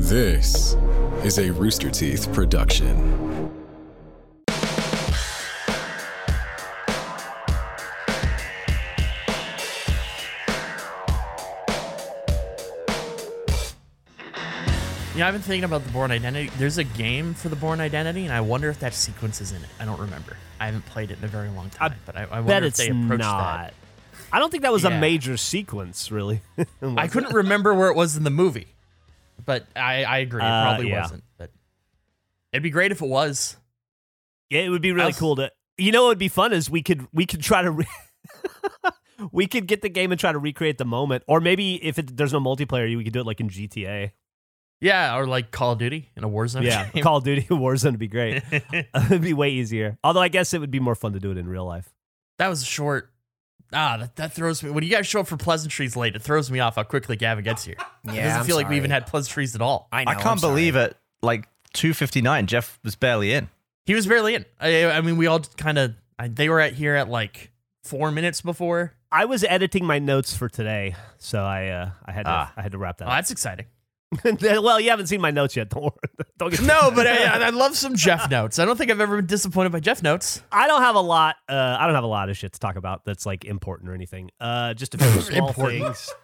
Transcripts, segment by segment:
This is a Rooster Teeth production. Yeah, I've been thinking about the Bourne Identity. There's a game for the Bourne Identity, and I wonder if that sequence is in it. I don't remember. I haven't played it in a very long time, but I, I wonder Bet if it's they approached not. that. I don't think that was Yeah. a major sequence, really. I couldn't remember where it was in the movie, but I, I agree. It Uh, probably yeah. wasn't. But it'd be great if it was. Yeah, it would be really I've- cool to. You know, what would be fun is we could we could try to. Re- we could get the game and try to recreate the moment, or maybe if it, there's no multiplayer, we could do it like in GTA. Yeah, or like Call of Duty in a Warzone Yeah, game. Call of Duty Warzone would be great. It'd be way easier. Although I guess it would be more fun to do it in real life. that was short. Ah, that, that throws me. When you guys show up for pleasantries late, it throws me off how quickly Gavin gets here. Yeah, it Yeah, doesn't I'm feel like we sorry. even had pleasantries at all. I know. I can't believe it. Like 259, Geoff was barely in. He was barely in. I, I mean, we all kind of. They were at here at like four minutes before. I was editing my notes for today, so I uh, I had to Ah. I had to wrap that. Oh, that's exciting. well, you haven't seen my notes yet. Don't worry. Don't get No, but I, I love some Geoff notes. I don't think I've ever been disappointed by Geoff notes. I don't have a lot. Uh, I don't have a lot of shit to talk about that's like important or anything. Uh, just a few small Important. things.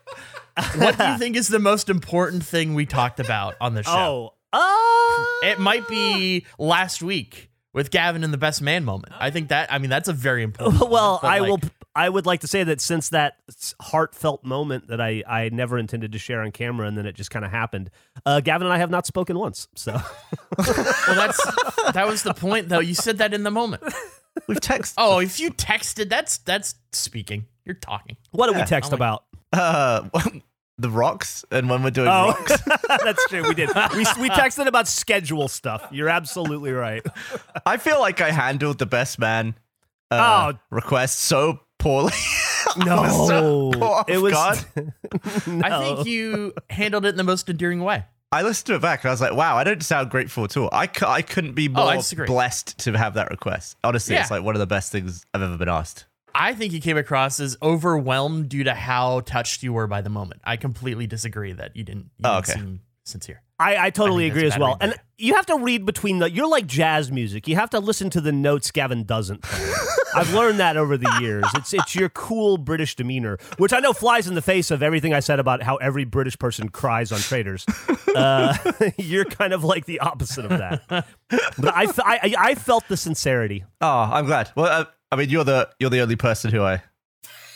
What do you think is the most important thing we talked about on the show? Oh, uh, It might be last week with Gavin in the best man moment. I think that. I mean, that's a very important. well, moment, I like, will. I would like to say that since that heartfelt moment that I I never intended to share on camera, and then it just kind of happened. Uh, Gavin and I have not spoken once. So Well, that's that was the point, though. You said that in the moment. We've texted. Oh, if you texted, that's that's speaking. You're talking. what did we text like- about? Uh, the rocks, and when we're doing Oh, rocks, that's true. We did. We we texted about schedule stuff. You're absolutely right. I feel like I handled the best man uh, Oh. request so poorly. No, was so caught it was. guard. I think you handled it in the most endearing way. I listened to it back and I was like, wow, I don't sound grateful at all. I, I couldn't be Oh, I more disagree. blessed to have that request. Honestly, it's like one of the best things I've ever been asked. I think you came across as overwhelmed due to how touched you were by the moment. I completely disagree that you didn't, you Oh, didn't okay. seem sincere. I, I totally I agree as well. And you have to read between the. You're like jazz music. You have to listen to the notes Gavin doesn't. I've learned that over the years. It's it's your cool British demeanor, which I know flies in the face of everything I said about how every British person cries on traitors. Uh, you're kind of like the opposite of that. But I, I, I I felt the sincerity. Oh, I'm glad. Well, uh, I mean, you're the you're the only person who I.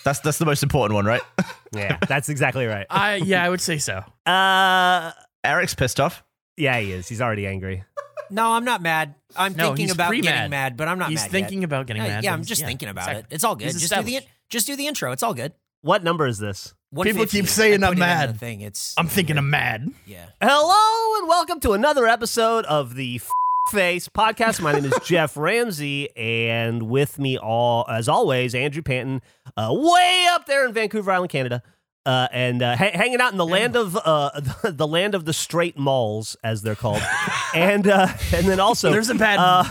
That's that's the most important one, right? Yeah, that's exactly right. I yeah, I would say so. Uh, Eric's pissed off. yeah, he is. He's already angry. No, I'm not mad. I'm No, thinking he's about pre-mad. getting mad, but I'm not He's mad thinking yet. about getting yeah, mad. Yeah, I'm just yeah, thinking about exactly. it. It's all good. He's Just do the in- established. just do the intro. It's all good. What number is this? People 150. keep saying I I'm put it in mad. the Thing. It's I'm thinking I'm mad. yeah. Hello and welcome to another episode of the Face podcast. My name is Geoff Ramsey, and with me, all as always, Andrew Panton, uh, way up there in Vancouver Island, Canada, uh, and uh, ha- hanging out in the land of uh, the land of the straight malls, as they're called, and uh, and then also There's a bad uh,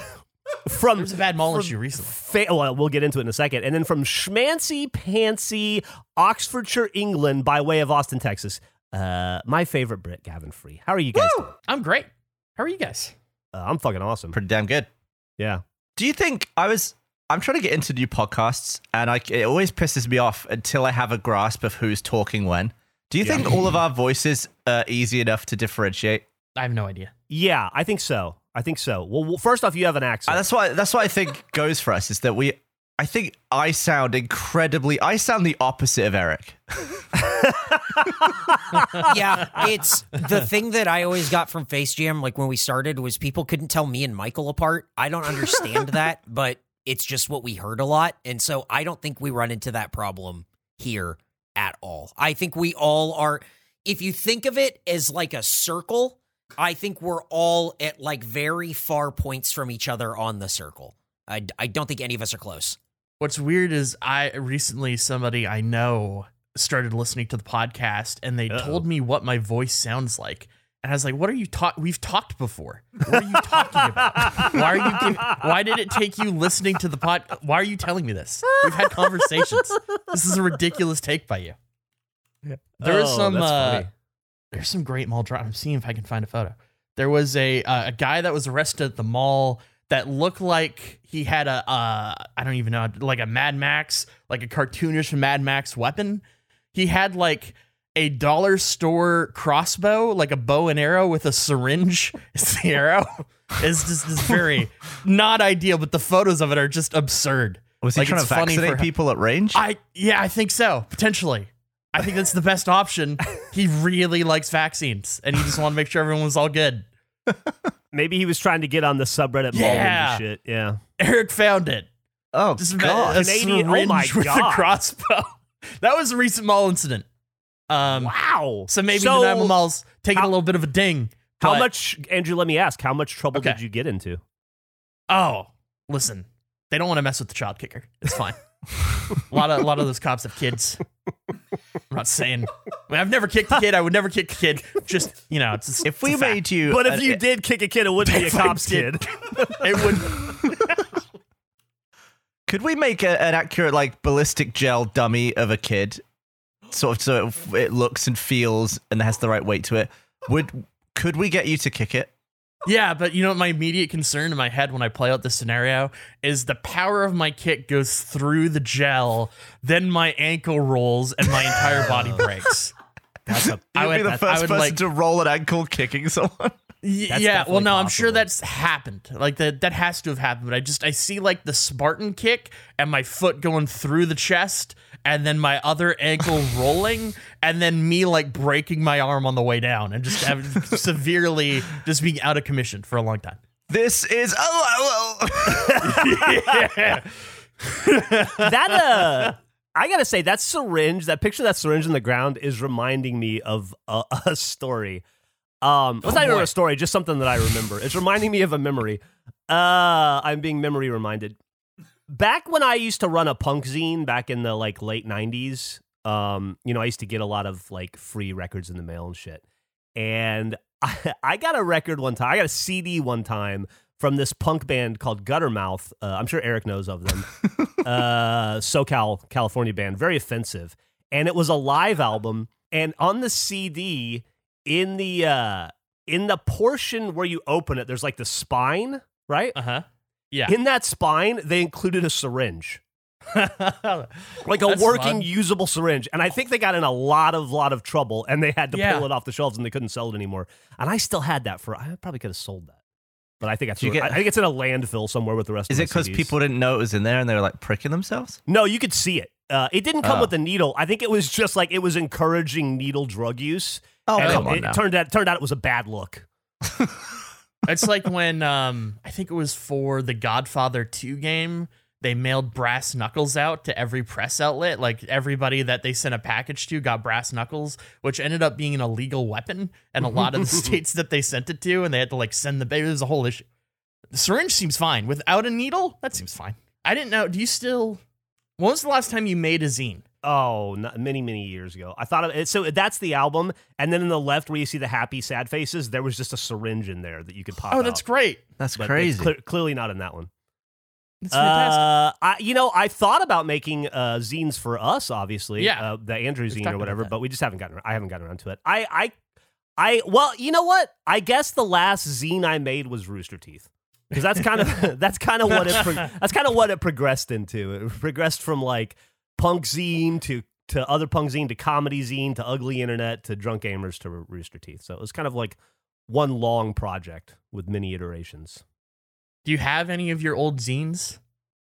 from there's a bad mall issue recently. Fa- well, we'll get into it in a second. And then from Schmancy Pantsy, Oxfordshire, England, by way of Austin, Texas, uh, my favorite Brit, Gavin Free. How are you guys doing? I'm great. How are you guys? Uh, I'm fucking awesome. Pretty damn good. Yeah. Do you think I was? I'm trying to get into new podcasts, and I, it always pisses me off until I have a grasp of who's talking when. Do you think all of our voices are easy enough to differentiate? I have no idea. Yeah, I think so. I think so. Well, well first off, you have an Uh, accent. that's why. That's why I think goes for us is that we. I think I sound incredibly. I sound the opposite of Eric. yeah, it's the thing that I always got from Face Jam, like when we started, was people couldn't tell me and Michael apart. I don't understand that, but it's just what we heard a lot. And so I don't think we run into that problem here at all. I think we all are, if you think of it as like a circle, I think we're all at like very far points from each other on the circle. I, I don't think any of us are close. What's weird is I recently somebody I know started listening to the podcast and they Uh-oh. told me what my voice sounds like. And I was like, "What are you talking? We've talked before. What are you talking about? Why are you? Give- why did it take you listening to the pod? Why are you telling me this? We've had conversations. This is a ridiculous take by you." There is Oh, some. Uh, there's some great mall drama. I'm seeing if I can find a photo. There was a uh, a guy that was arrested at the mall that looked like he had a uh, I don't even know like a Mad Max like a cartoonish Mad Max weapon. He had like a dollar store crossbow, like a bow and arrow with a syringe as the arrow. It's just is very not ideal, but the photos of it are just absurd. Was he Like, trying to funny vaccinate for- people at range? I yeah, I think so. Potentially. I think that's the best option. He really likes vaccines and he just wanted to make sure everyone was all good. Maybe he was trying to get on the subreddit mall Yeah. and shit. Yeah. Eric found it. oh Just a- god! a Canadian- oh syringe my with God. a crossbow. That was a recent mall incident. Um Wow. so maybe So, the Nanaimo Mall's taking how- a little bit of a ding. How but- much, Andrew? Let me ask. How much trouble Okay. did you get into? Oh, listen. They don't want to mess with the child kicker. It's fine. a lot of a lot of those cops have kids. I'm not saying. I mean, I've never kicked a kid. I would never kick a kid. Just you know, it's, if we it's a fact. made you, But if an- you did kick a kid, it wouldn't be a If cop's did- kid. it would. Could we make a, an accurate like ballistic gel dummy of a kid, sort of so it, it looks and feels and has the right weight to it? Would could we get you to kick it? Yeah, but you know what? My immediate concern in my head when I play out this scenario is the power of my kick goes through the gel, then my ankle rolls and my entire body breaks. That's a, You'd would- be the I first would person like- to roll an ankle kicking someone. Y- That's yeah, well, definitely no, I'm sure that's happened. Like that, that has to have happened. But I just I see like the Spartan kick and my foot going through the chest, and then my other ankle rolling, and then me like breaking my arm on the way down, and just having severely just being out of commission for a long time. This is oh, oh, yeah. that uh I gotta say that syringe, that picture of that syringe in the ground is reminding me of a, a story. Um, it's Oh, not even boy. a story, just something that I remember. It's reminding me of a memory. Uh, I'm being memory reminded. Back when I used to run a punk zine back in the like late '90s, um, you know, I used to get a lot of like free records in the mail and shit. And I, I got a record one time. I got a CD one time from this punk band called Guttermouth. Uh, I'm sure Eric knows of them. uh, SoCal, California band, very offensive. And it was a live album. And on the CD, in the uh, in the portion where you open it, there's like the spine, right? Uh huh. Yeah. In that spine, they included a syringe, like a That's working, fun. usable syringe. And I think they got in a lot of lot of trouble, and they had to Yeah. pull it off the shelves, and they couldn't sell it anymore. And I still had that for. I probably could have sold that, but I think I, threw get- I think it's in a landfill somewhere with the rest. Is of it because people didn't know it was in there and they were like pricking themselves? No, you could see it. Uh, it didn't come Oh. with a needle. I think it was just like it was encouraging needle drug use. Oh, and come it, on it now. turned out turned out it was a bad look. It's like when um I think it was for the Godfather 2 game, they mailed brass knuckles out to every press outlet. Like everybody that they sent a package to got brass knuckles, which ended up being an illegal weapon in a lot of the states that they sent it to, and they had to like send the baby. It was a whole issue. The syringe seems fine. Without a needle, that seems fine. I didn't know. Do you still when was the last time you made a zine? Oh, not, many many years ago. I thought of it. So that's the album, and then in the left where you see the happy sad faces, there was just a syringe in there that you could pop. Oh, that's out. great. That's But crazy. cle- clearly not in that one. That's fantastic. Uh, I, you know, I thought about making uh, zines for us, obviously. Yeah. uh, the Andrew talked zine about or whatever, that. but we just haven't gotten. I haven't gotten around to it. I, I, I. Well, you know what? I guess the last zine I made was Rooster Teeth because that's kind of that's kind of what it pro- that's kind of what it progressed into. It progressed from like punk zine to to other punk zine to comedy zine to ugly internet to drunk gamers to Rooster Teeth. So it was kind of like one long project with many iterations. Do you have any of your old zines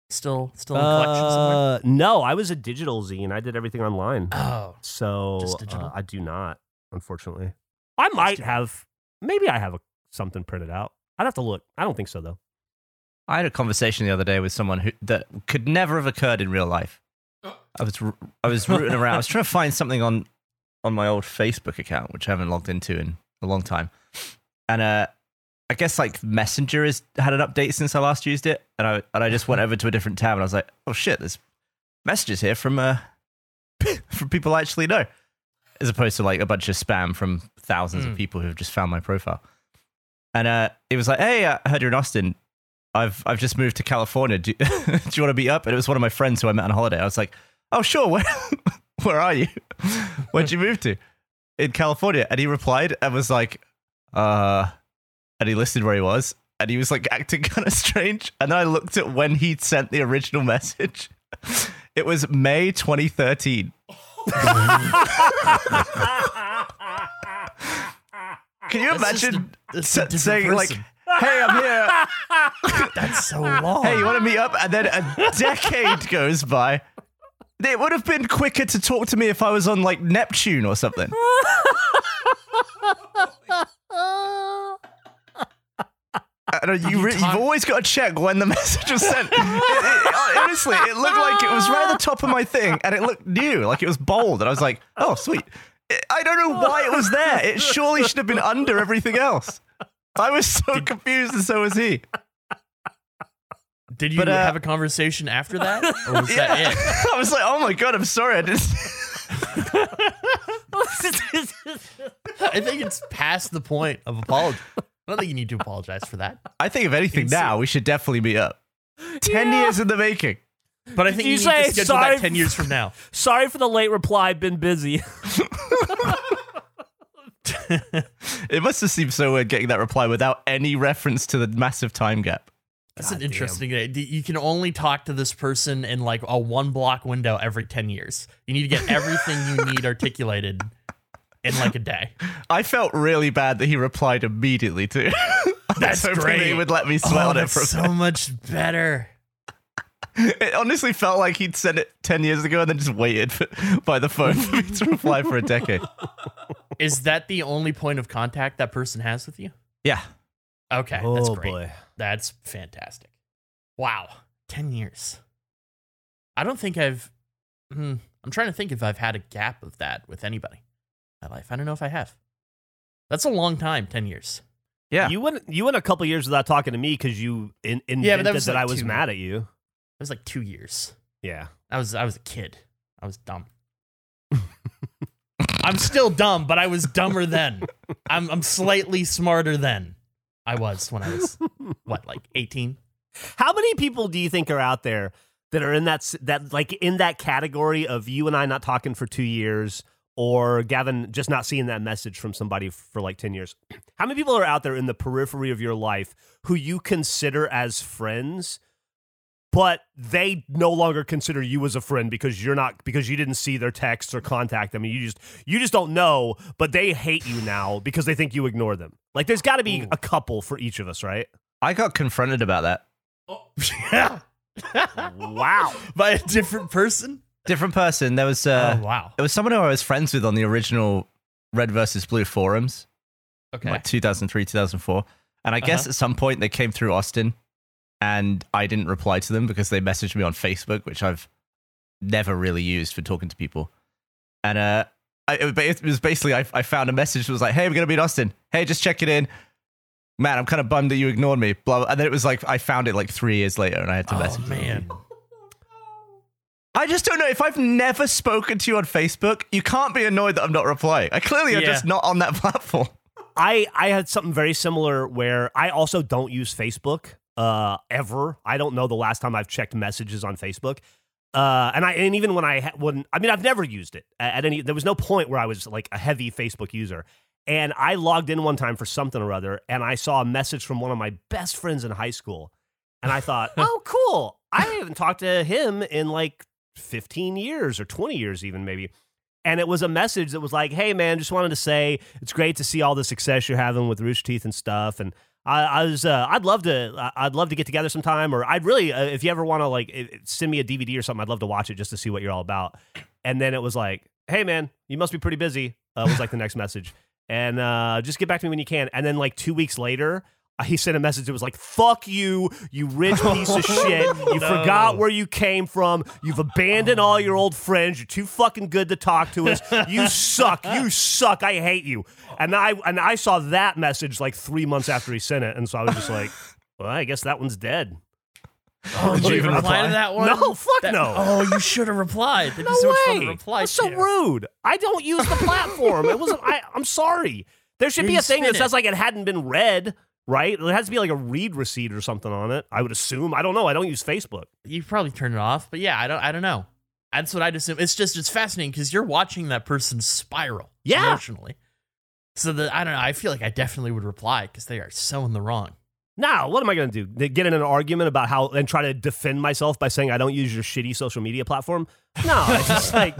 still still in collection somewhere? Uh, no, I was a digital zine. I did everything online. Oh, So Just digital? uh, I do not, unfortunately. I might have, maybe I have a, something printed out. I'd have to look. I don't think so, though. I had a conversation the other day with someone who that could never have occurred in real life. I was I was rooting around. I was trying to find something on on my old Facebook account, which I haven't logged into in a long time. And uh, I guess like Messenger has had an update since I last used it, and I and I just went over to a different tab, and I was like, oh shit, there's messages here from uh from people I actually know, as opposed to like a bunch of spam from thousands Mm. of people who have just found my profile. And uh, it was like, hey, I heard you're in Austin. I've I've just moved to California. Do, do you want to meet up? And it was one of my friends who I met on holiday. I was like, oh sure, where where are you? Where'd you move to? in California, and he replied and was like, uh, and he listed where he was, and he was like acting kind of strange. And then I looked at when he sent the original message. It was May 2013. Can you That's just a- imagine that's a sa- different saying like, person. "Hey, I'm here. That's so long. Hey, you want to meet up?" And then a decade goes by. It would have been quicker to talk to me if I was on like Neptune or something. I don't you re- you've always got to check when the message was sent. It- it- honestly, it looked like it was right at the top of my thing, and it looked new, like it was bold, and I was like, "Oh, sweet." It- I don't know why it was there. It surely should have been under everything else. I was so confused, and so was he. Did you But, uh, have a conversation after that, or was Yeah. that it? I was like, "Oh my god, I'm sorry." I didn't. I think it's past the point of apology. I don't think you need to apologize for that. I think if anything, Insane. now we should definitely meet up. Ten Yeah. years in the making. But I think you you, need to schedule sorry that ten years from now. Sorry for the late reply. Been busy. It must have seemed so weird getting that reply without any reference to the massive time gap. That's God an damn. interesting. You can only talk to this person in like a one block window every ten years. You need to get everything you need articulated in like a day. I felt really bad that he replied immediately too. That's I was He would let me sweat oh, on it for a so much better. It honestly felt like he'd sent it 10 years ago and then just waited for, by the phone for me to reply for a decade. Is that the only point of contact that person has with you? Yeah. Okay, oh that's great. boy. That's fantastic. Wow, ten years. I don't think I've. Hmm, I'm trying to think if I've had a gap of that with anybody in my life. I don't know if I have. That's a long time. Ten years. Yeah. You went you went a couple years without talking to me because you in, invented Yeah, that, that like I was two- mad at you. It was like two years. Yeah. I was I was a kid. I was dumb. I'm still dumb, but I was dumber then. I'm I'm slightly smarter than I was when I was what, like 18? How many people do you think are out there that are in that that like in that category of you and I not talking for two years, or Gavin just not seeing that message from somebody for like ten years? How many people are out there in the periphery of your life who you consider as friends, but they no longer consider you as a friend because you're not because you didn't see their texts or contact them, and you just you just don't know, but they hate you now because they think you ignore them. Like there's got to be Ooh. a couple for each of us, right? I got confronted about that. yeah. Wow. By a different person? Different person. There was uh, oh wow. it was someone who I was friends with on the original Red versus Blue forums, Okay. like 2003, 2004. And I guess Uh-huh. at some point they came through Austin and I didn't reply to them because they messaged me on Facebook, which I've never really used for talking to people. And uh, I, it was basically I, I found a message that was like, "Hey, we're gonna be in Austin. Hey, just check it in." Man, I'm kind of bummed that you ignored me. Blah, blah. And then it was like I found it like three years later, and I had to Oh message. them. man. I just don't know if I've never spoken to you on Facebook. You can't be annoyed that I'm not replying. I clearly am just not on that platform. I I had something very similar where I also don't use Facebook uh ever. I don't know the last time I've checked messages on Facebook. Uh and I and even when I when I mean I've never used it at, any there was no point where I was like a heavy Facebook user. And I logged in one time for something or other and I saw a message from one of my best friends in high school. And I thought, "Oh, cool. I haven't talked to him in like 15 years or 20 years even maybe." and it was a message that was like, "Hey, man, just wanted to say it's great to see all the success you're having with Rooster Teeth and stuff." And I, I was, uh, I'd love to, I'd love to get together sometime, or I'd really, uh, if you ever want to, like, send me a DVD or something, I'd love to watch it just to see what you're all about. And then it was like, "Hey, man, you must be pretty busy." Uh, was like the next message, and uh, just get back to me when you can. And then like two weeks later. Uh, He sent a message that was like, fuck you, you rich piece of shit. You No. forgot where you came from. You've abandoned all your old friends. You're too fucking good to talk to us. You suck. You suck. I hate you. And I and I saw that message like three months after he sent it, and so I was just like, well, I guess that one's dead. Oh, Did you you even reply to that one? No, fuck That- no. Oh, you should have replied. That'd No so way. That's so rude. I don't use the platform. it wasn't. I, I'm sorry. There should Yeah, be a thing that it. says like it hadn't been read. Right? There has to be like a read receipt or something on it. I would assume. I don't know. I don't use Facebook. You probably turn it off, but yeah, I don't. I don't know. That's what I'd assume. It's just it's fascinating because you're watching that person spiral Yeah. emotionally. So that I don't know. I feel like I definitely would reply because they are so in the wrong. Now, what am I going to do? Get in an argument about how and try to defend myself by saying I don't use your shitty social media platform? No, it's just like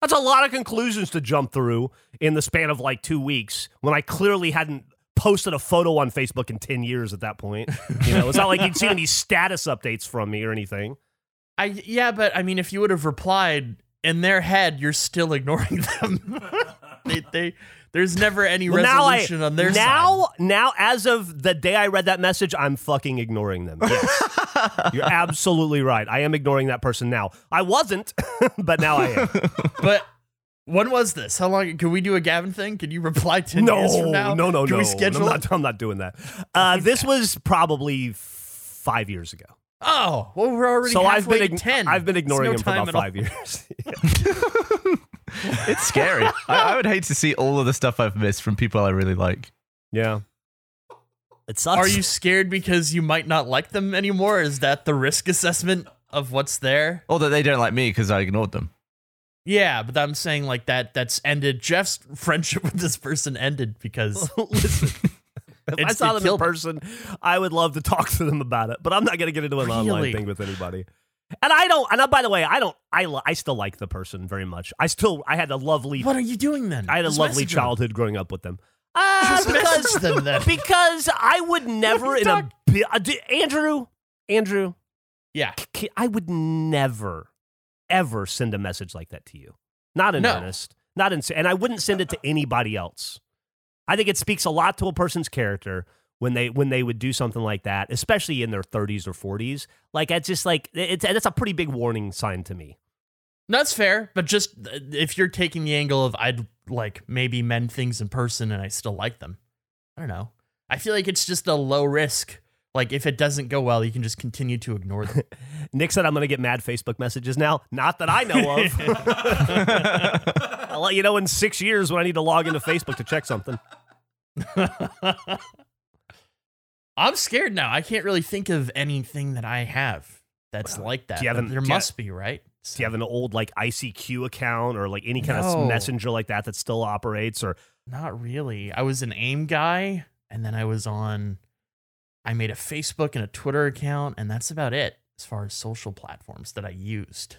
that's a lot of conclusions to jump through in the span of like two weeks when I clearly hadn't posted a photo on Facebook in ten years at that point. You know, it's not like you'd seen any status updates from me or anything. I yeah, but I mean, if you would have replied in their head, you're still ignoring them. they, they there's never any Well, now I resolution on their now side. now as of the day I read that message, I'm fucking ignoring them. Yes. You're absolutely right. I am ignoring that person now. I wasn't, but now I am. But when was this? How long? Can we do a Gavin thing? Can you reply ten no, years from now? no, no, Can no. Can we schedule? I'm not, I'm not doing that. Uh, this was probably five years ago. Oh, well, we're already So I've been to ign- ten. I've been ignoring no him for about at all. five years. It's scary. I, I would hate to see all of the stuff I've missed from people I really like. yeah, it sucks. Are you scared because you might not like them anymore? Is that the risk assessment of what's there? Or that they don't like me because I ignored them. Yeah, but I'm saying like that. That's ended. Geoff's friendship with this person ended because Listen, if I saw them in person, I would love to talk to them about it. But I'm not going to get into an online thing with anybody. And I don't. And I, by the way, I don't. I I still like the person very much. I still. I had a lovely. what are you doing then? I had a Just lovely message them. childhood growing up with them. Uh, because them then. because I would never in a uh, Andrew Andrew Yeah, I would never ever send a message like that to you. Not in No. earnest. Not in and I wouldn't send it to anybody else. I think it speaks a lot to a person's character when they when they would do something like that, especially in their 30s or 40s. Like it's just like it's that's a pretty big warning sign to me. that's fair. But just uh, if you're taking the angle of I'd like maybe mend things in person and I still like them. I don't know. I feel like it's just a low risk. Like if it doesn't go well, you can just continue to ignore them. Nick said I'm going to get mad Facebook messages now. Not that I know of. I'll let you know in 6 years when I need to log into Facebook to check something. I'm scared now. I can't really think of anything that I have that's like that. do you have an- there do you- must be, right? Do you have an old like ICQ account or like any kind of messenger like that that still operates or Not really. I was an AIM guy, and then I was on. I made a Facebook and a Twitter account, and that's about it as far as social platforms that I used.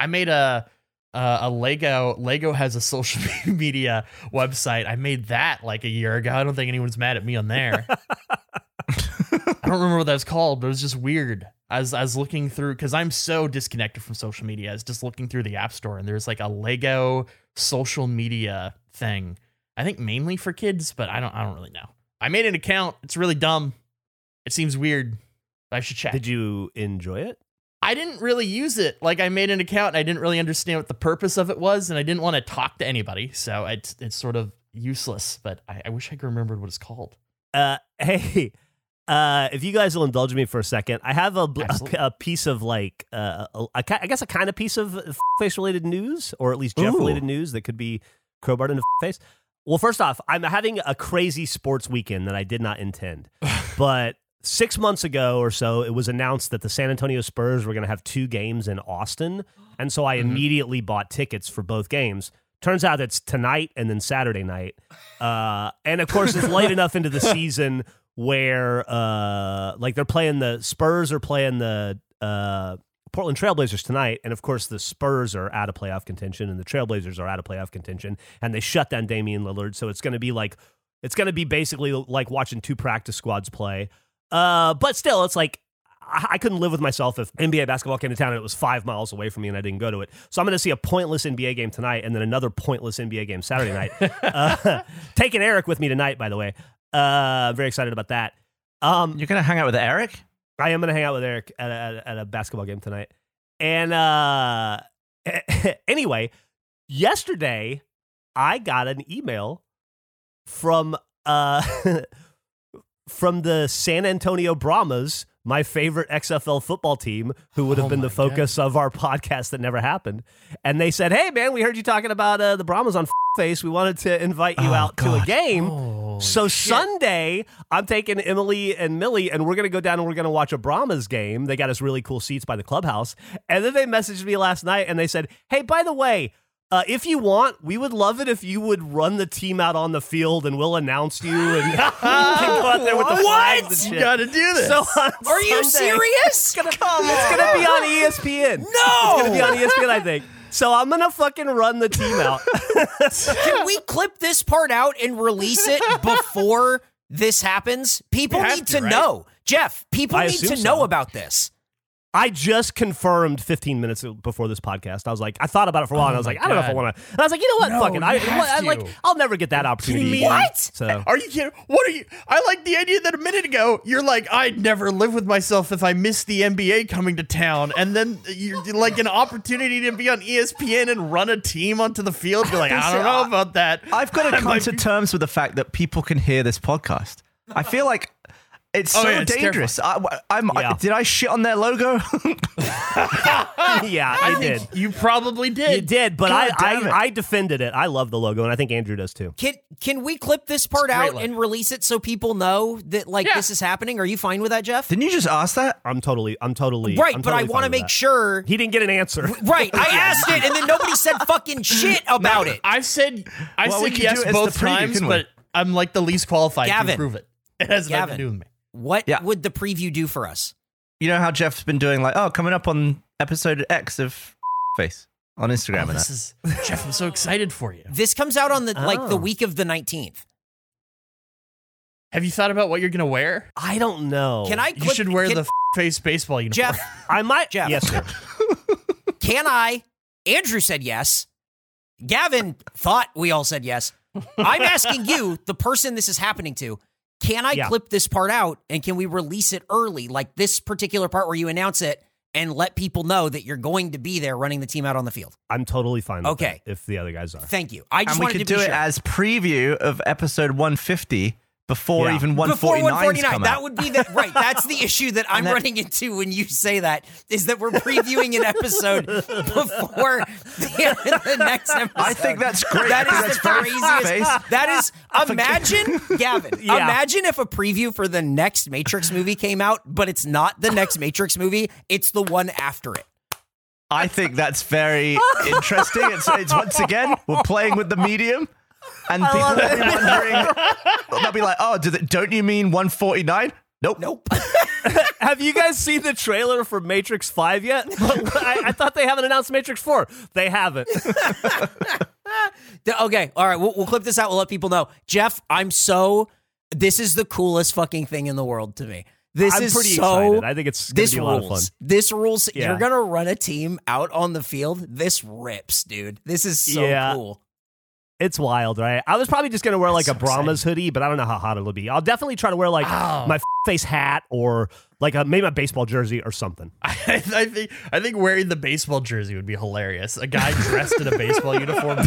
I made a a, a Lego. Lego has a social media website. I made that like a year ago. I don't think anyone's mad at me on there. I don't remember what that was called, but it was just weird. I was, I was looking through because I'm so disconnected from social media. I was just looking through the app store and there's like a Lego social media thing. I think mainly for kids, but I don't I don't really know. I made an account. It's really dumb. It seems weird. I should check. did you enjoy it? I didn't really use it. Like I made an account and I didn't really understand what the purpose of it was, and I didn't want to talk to anybody. So it's it's sort of useless. But I, I wish I could remember what it's called. Uh, hey, uh, if you guys will indulge me for a second, I have a, a, a piece of like, uh, a, a I guess a kind of piece of face related news, or at least Geoff related news that could be crowbarred into face. Well, first off, I'm having a crazy sports weekend that I did not intend, but six months ago or so, it was announced that the San Antonio Spurs were going to have two games in Austin, and so I immediately bought tickets for both games. Turns out it's tonight and then Saturday night, uh, and of course it's late enough into the season where uh, like they're playing the Spurs are playing the uh, Portland Trailblazers tonight, and of course the Spurs are out of playoff contention, and the Trailblazers are out of playoff contention, and they shut down Damian Lillard, so it's going to be like it's going to be basically like watching two practice squads play. Uh, but still, it's like I couldn't live with myself if NBA basketball came to town and it was five miles away from me and I didn't go to it. So I'm going to see a pointless NBA game tonight and then another pointless NBA game Saturday night. uh, taking Eric with me tonight, by the way. Uh, very excited about that. Um, You're going to hang out with Eric? I am going to hang out with Eric at a, at a- basketball game tonight. And uh, anyway, yesterday I got an email from uh, from the San Antonio Brahmas, my favorite XFL football team, who would have Oh been the focus of our podcast that never happened. And they said, "Hey, man, we heard you talking about uh, the Brahmas on Face. We wanted to invite you Oh, out to a game." Holy So shit. Sunday, I'm taking Emily and Millie, and we're gonna go down and we're gonna watch a Brahmas game. They got us really cool seats by the clubhouse, and then they messaged me last night and they said, "Hey, by the way." Uh, if you want, we would love it if you would run the team out on the field, and we'll announce you and you can go out there with the and You got to do this. So on Are you Sunday- serious? Come It's gonna be on ESPN. No! it's gonna be on ESPN. I think. So I'm gonna fucking run the team out. Can we clip this part out and release it before this happens? People need to, to, right? know. Geoff, people I need to assume know so. about this. I just confirmed 15 minutes before this podcast. I was like, I thought about it for a while, and I was Oh like, my I don't know if I want to. And I was like, you know what? No, Fuck it. I, I- like, I'll never get that opportunity. What? So Are you kidding? What are you? I like the idea that a minute ago you're like, I'd never live with myself if I missed the NBA coming to town, and then you're like an opportunity to be on ESPN and run a team onto the field. You're like, I don't know about that. I've got to come to terms with the fact that people can hear this podcast. I feel like it's Oh, so yeah, it's dangerous. I, am Yeah. did I shit on their logo? yeah, I, did. You probably did. You did, but I, God damn it. I I defended it. I love the logo, and I think Andrew does too. Can can we clip this part It's a great out look. and release it so people know that like Yeah. this is happening? Are you fine with that, Geoff? Didn't you just ask that? I'm totally, I'm totally right, I'm but I want to make that. sure. he didn't get an answer. Right, I asked it, and then nobody said fucking shit about it. I've said I Well, said could yes do it as both the preview, times, but I'm like the least qualified Gavin. to prove it. It has nothing Gavin. to do with me. What Yeah. would the preview do for us? You know how Geoff's been doing like, oh, coming up on episode X of Face on Instagram Oh, and this that. is Geoff. I'm so excited for you. This comes out on the like the Oh. week of the nineteenth. Have you thought about what you're gonna wear? I don't know. Can I? You should wear can, the f- face baseball uniform. Geoff. I might. Geoff. Yes, sir. Can I? Andrew said yes. Gavin thought we all said yes. I'm asking you, the person this is happening to, can I Yeah. clip this part out and can we release it early, like this particular part where you announce it and let people know that you're going to be there running the team out on the field? I'm totally fine. With Okay. that if the other guys are. Thank you. I just And we wanted could to do be it sure. as preview of episode 150 before Yeah. even before 149 149. come That out. would be the right. That's the issue that I'm then- running into when you say that is that we're previewing an episode before the, the next episode. I think that's great. That I the craziest. face. That is imagine, Gavin. Yeah. Imagine if a preview for the next Matrix movie came out, but it's not the next Matrix movie. It's the one after it. I think that's very interesting. It's, it's once again we're playing with the medium, and people will be wondering. They'll be like, "Oh, do they, don't you mean 149?" Nope. Nope. Have you guys seen the trailer for Matrix 5 yet? I, I thought they haven't announced Matrix 4. They haven't. Okay. All right. We'll, we'll clip this out. We'll let people know. Jeff, I'm so. This is the coolest fucking thing in the world to me. This I'm is pretty so. excited. I think it's gonna this be a lot of fun. rules. This rules. Yeah. You're gonna run a team out on the field. This rips, dude. This is so Yeah. cool. It's wild, right? I was probably just going to wear like That's a so Brahmas hoodie, but I don't know how hot it'll be. I'll definitely try to wear like Oh. my face hat or like a, maybe a baseball jersey or something. I, I think I think wearing the baseball jersey would be hilarious. A guy dressed in a baseball uniform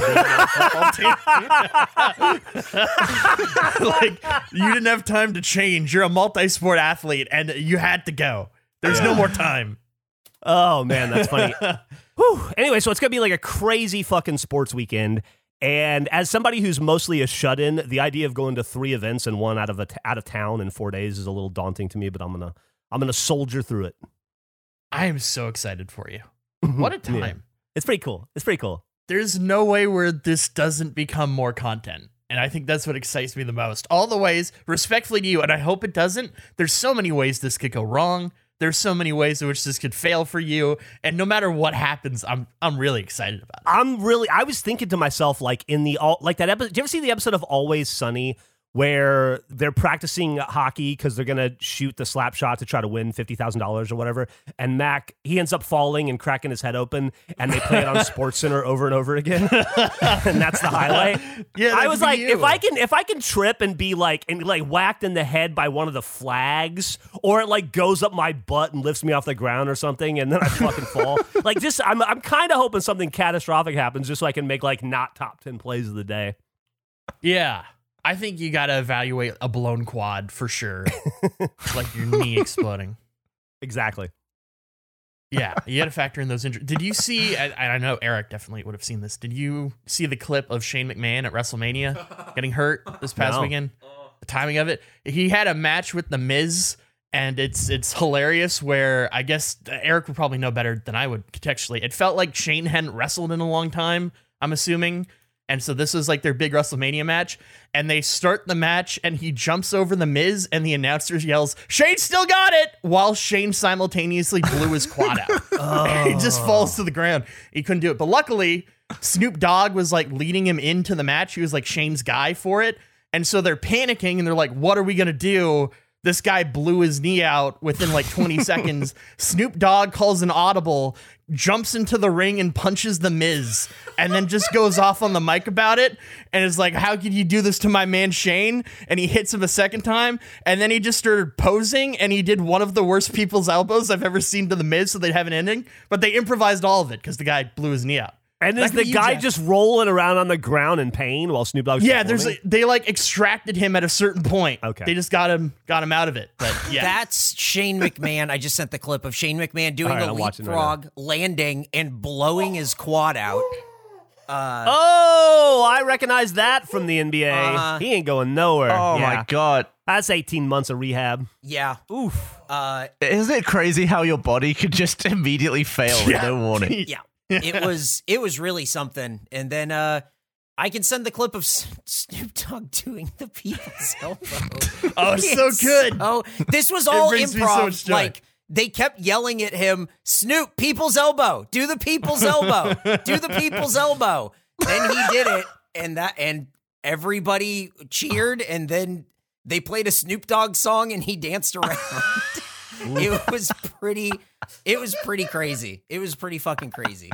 like you didn't have time to change. You're a multi-sport athlete, and you had to go. There's no more time. Oh man, that's funny. Whew. Anyway, so it's gonna be like a crazy fucking sports weekend. And as somebody who's mostly a shut-in, the idea of going to three events and one out of a t- out of town in four days is a little daunting to me. But I'm gonna I'm gonna soldier through it. I am so excited for you. Mm-hmm. What a Yeah. time. It's pretty cool. It's pretty cool. There's no way where this doesn't become more content. And I think that's what excites me the most. All the ways, respectfully to you, and I hope it doesn't. There's so many ways this could go wrong. There's so many ways in which this could fail for you. And no matter what happens, I'm I'm really excited about it. I'm really. I was thinking to myself, like in the all, like that episode. Do you ever see the episode of Always Sunny where they're practicing hockey because they're gonna shoot the slap shot to try to win fifty thousand dollars or whatever? And Mac he ends up falling and cracking his head open, and they play it on Sports Center over and over again, and that's the highlight. Yeah, I was like, you. if I can, if I can trip and be like, and like whacked in the head by one of the flags, or it like goes up my butt and lifts me off the ground or something, and then I fucking fall. Like, just I'm, I'm kind of hoping something catastrophic happens, just so I can make like not top ten plays of the day. Yeah. I think you gotta evaluate a blown quad for sure. like your knee exploding. Exactly. Yeah, you got to factor in those injuries. Did you see? I, I know Eric definitely would have seen this. Did you see the clip of Shane McMahon at WrestleMania getting hurt this past No. weekend? Oh. the timing of it. He had a match with the Miz, and it's it's hilarious. Where I guess uh, Eric would probably know better than I would contextually. It felt like Shane hadn't wrestled in a long time. I'm assuming. And so this is like their big WrestleMania match. And they start the match and he jumps over the Miz and the announcer yells, Shane still got it! While Shane simultaneously blew his quad out. Oh. he just falls to the ground. He couldn't do it. But luckily, Snoop Dogg was like leading him into the match. He was like Shane's guy for it. And so they're panicking and they're like, what are we going to do? This guy blew his knee out within like 20 seconds. Snoop Dogg calls an audible, jumps into the ring and punches the Miz, and then just goes off on the mic about it and is like, How could you do this to my man Shane? And he hits him a second time, and then he just started posing and he did one of the worst people's elbows I've ever seen to the Miz, so they'd have an ending. But they improvised all of it because the guy blew his knee out. And is could the guy Geoff. just rolling around on the ground in pain while Snoop Dogg's Yeah, there's performing? a, they like extracted him at a certain point. Okay. They just got him got him out of it. But yeah. That's Shane McMahon. I just sent the clip of Shane McMahon doing All right, the I'm watching right leapfrog, landing, and blowing his quad out. Oh, I recognize that from the NBA. Uh-huh. He ain't going nowhere. Oh Yeah. my god. That's 18 months of rehab. Yeah. Oof. Uh, Isn't it crazy how your body could just immediately fail with no warning? yeah. It was it was really something. And then uh I can send the clip of Snoop Dogg doing the people's elbow. oh, so good. Oh, this was all so improv. much like they kept yelling at him, Snoop, people's elbow, do the people's elbow, do the people's elbow. Then he did it, and that and everybody cheered, and then they played a Snoop Dogg song, and he danced around. it was pretty. It was pretty crazy. It was pretty fucking crazy.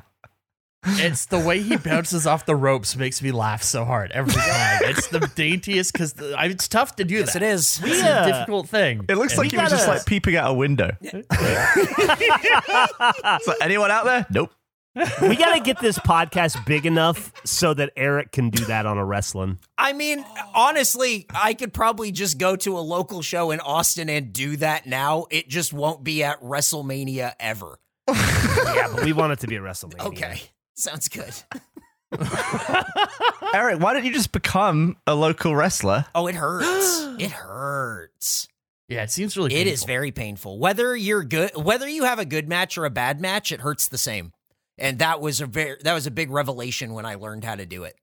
It's the way he bounces off the ropes makes me laugh so hard every time. It's the daintiest because it's tough to do Yes, that. it is. It's Yeah. a difficult thing. It looks And like we he was just like peeping out a window. so anyone out there? Nope. We got to get this podcast big enough so that Eric can do that on a wrestling. I mean, honestly, I could probably just go to a local show in Austin and do that now. It just won't be at WrestleMania ever. Yeah, but we want it to be a WrestleMania. Okay. Sounds good. Eric, why don't you just become a local wrestler? Oh, it hurts. it hurts. Yeah, it seems really. It is painful. very painful. Whether you're good, whether you have a good match or a bad match, it hurts the same. And that was a very that was a big revelation when I learned how to do it.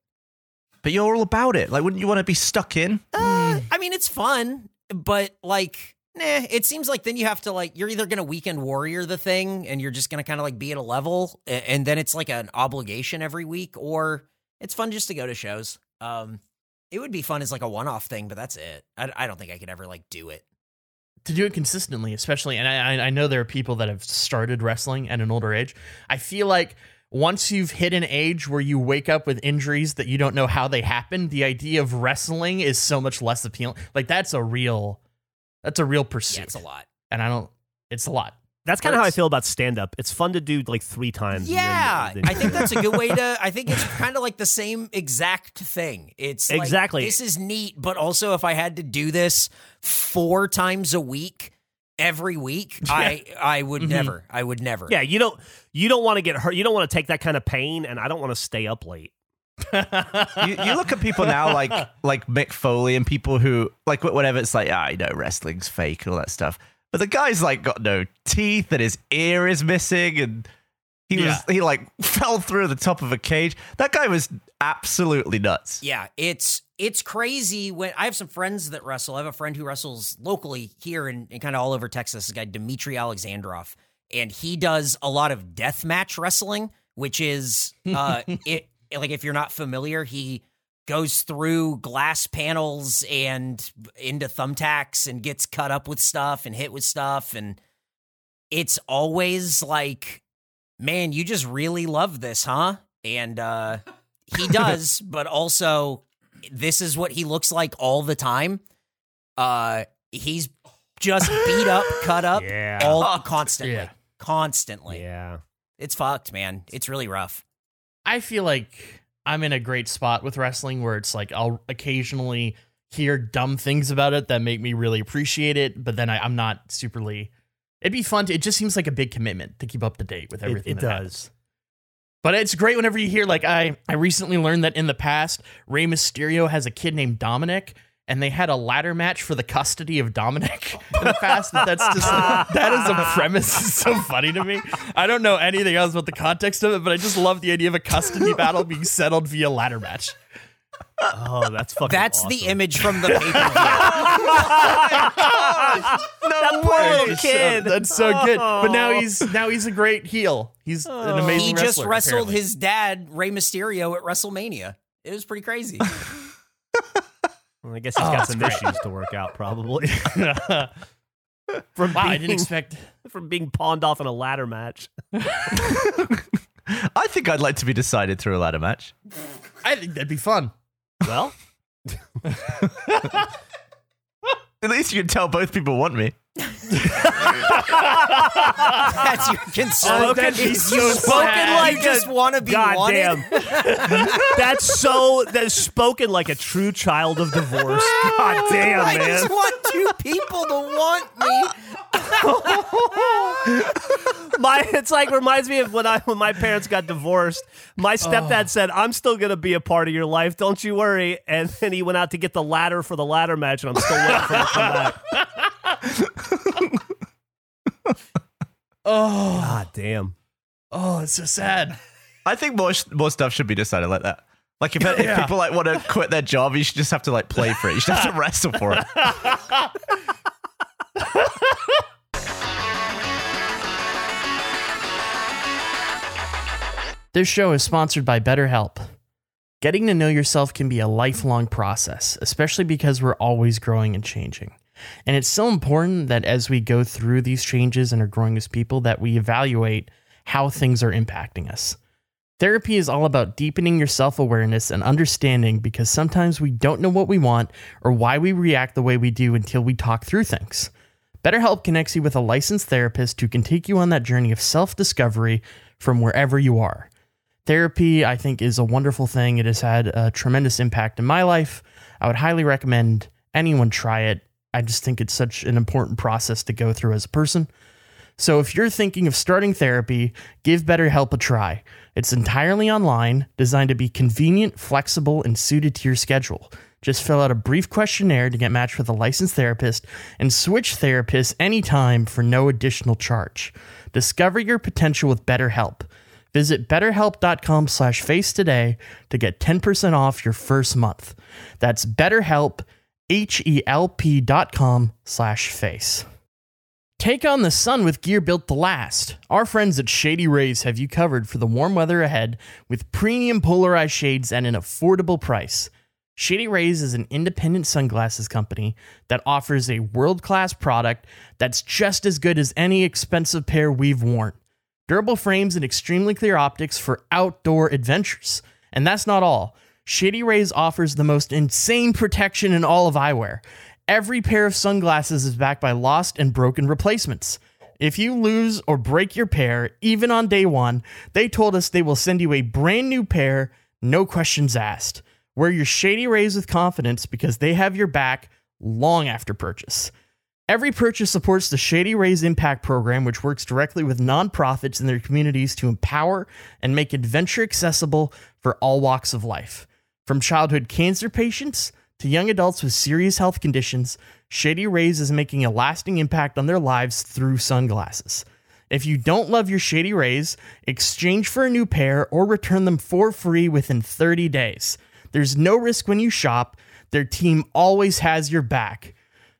But you're all about it. Like, wouldn't you want to be stuck in? Uh, I mean, it's fun, but like, nah. It seems like then you have to like you're either gonna weekend warrior the thing, and you're just gonna kind of like be at a level, and then it's like an obligation every week, or it's fun just to go to shows. Um, it would be fun as like a one off thing, but that's it. I, I don't think I could ever like do it. To do it consistently, especially, and I, I know there are people that have started wrestling at an older age. I feel like once you've hit an age where you wake up with injuries that you don't know how they happened, the idea of wrestling is so much less appealing. Like that's a real, that's a real pursuit, Yeah, it's a lot. and I don't. It's a lot. That's kind of how I feel about stand up. It's fun to do like three times. and then- Yeah, then- I think that's a good way to. I think it's kind of like the same exact thing. It's like, Exactly. this is neat, but also if I had to do this four times a week, every week, I I would never. I would never. yeah, you don't you don't want to get hurt. You don't want to take that kind of pain, and I don't want to stay up late. you, you look at people now like like Mick Foley and people who like whatever it's like ah you know wrestling's fake and all that stuff but the guy's like got no teeth and his ear is missing and he was he like fell through the top of a cage that guy was absolutely nuts Yeah, it's it's crazy when I have some friends that wrestle. I have a friend who wrestles locally here and, and kind of all over Texas. This guy Dmitry Alexandrov, and he does a lot of death match wrestling, which is uh, it. Like if you're not familiar, he goes through glass panels and into thumbtacks and gets cut up with stuff and hit with stuff, and it's always like, man, you just really love this, huh? And uh, he does, but also this is what he looks like all the time. Uh he's just beat up, cut up, Yeah. all constantly. Yeah. Constantly. Yeah. It's fucked, man. It's really rough. I feel like I'm in a great spot with wrestling where it's like I'll occasionally hear dumb things about it that make me really appreciate it, but then I, I'm not superly. It'd be fun. To, it just seems like a big commitment to keep up to date with It, everything. it that does. happens. But it's great whenever you hear like I I recently learned that in the past Rey Mysterio has a kid named Dominik and they had a ladder match for the custody of Dominik in the past. That that's just that is a premise. It's so funny to me. I don't know anything else about the context of it, but I just love the idea of a custody battle being settled via ladder match. Oh, that's fucking. That's the image from the paper. view. That poor little It's so- kid. that's so good. But now oh. he's now he's a great heel. He's an amazing. Wrestler. He just wrestler, wrestled apparently. his dad, Rey Mysterio, at WrestleMania. It was pretty crazy. Well, I guess he's Oh, got some great. issues to work out, probably. from Wow, I didn't expect. from being pawned off in a ladder match. I think I'd like to be decided through a ladder match. I think that'd be fun. Well, At least you can tell both people want me. That's your concern. Oh, that'd be is so you spoken sad. like you just want to be goddamn. wanted. that's so. That's spoken like a true child of divorce. God damn, I man. I just want two people to want me. My it's like reminds me of when I when my parents got divorced. My stepdad said, "I'm still gonna be a part of your life. Don't you worry." And then he went out to get the ladder for the ladder match, and I'm still waiting for him to come back. Oh, God damn. oh, it's so sad. I think more sh- more stuff should be decided like that. Like if, if people like want to quit their job, you should just have to like play for it. You should have to wrestle for it. This show is sponsored by BetterHelp. Getting to know yourself can be a lifelong process, especially because we're always growing and changing. And it's so important that as we go through these changes and are growing as people that we evaluate how things are impacting us. Therapy is all about deepening your self-awareness and understanding because sometimes we don't know what we want or why we react the way we do until we talk through things. BetterHelp connects you with a licensed therapist who can take you on that journey of self-discovery from wherever you are. Therapy, I think, is a wonderful thing. It has had a tremendous impact in my life. I would highly recommend anyone try it. I just think it's such an important process to go through as a person. So if you're thinking of starting therapy, give BetterHelp a try. It's entirely online, designed to be convenient, flexible, and suited to your schedule. Just fill out a brief questionnaire to get matched with a licensed therapist and switch therapists anytime for no additional charge. Discover your potential with BetterHelp. Visit betterhelp.com slash face today to get 10% off your first month. That's betterhelp, H-E-L-P dot com slash face. Take on the sun with gear built to last. Our friends at Shady Rays have you covered for the warm weather ahead with premium polarized shades at an affordable price. Shady Rays is an independent sunglasses company that offers a world class product that's just as good as any expensive pair we've worn. Durable frames and extremely clear optics for outdoor adventures. And that's not all. Shady Rays offers the most insane protection in all of eyewear. Every pair of sunglasses is backed by lost and broken replacements. If you lose or break your pair, even on day one, they told us they will send you a brand new pair, no questions asked. Wear your Shady Rays with confidence because they have your back long after purchase. Every purchase supports the Shady Rays Impact Program, which works directly with nonprofits in their communities to empower and make adventure accessible for all walks of life. From childhood cancer patients to young adults with serious health conditions, Shady Rays is making a lasting impact on their lives through sunglasses. If you don't love your Shady Rays, exchange for a new pair or return them for free within 30 days. There's no risk when you shop, their team always has your back.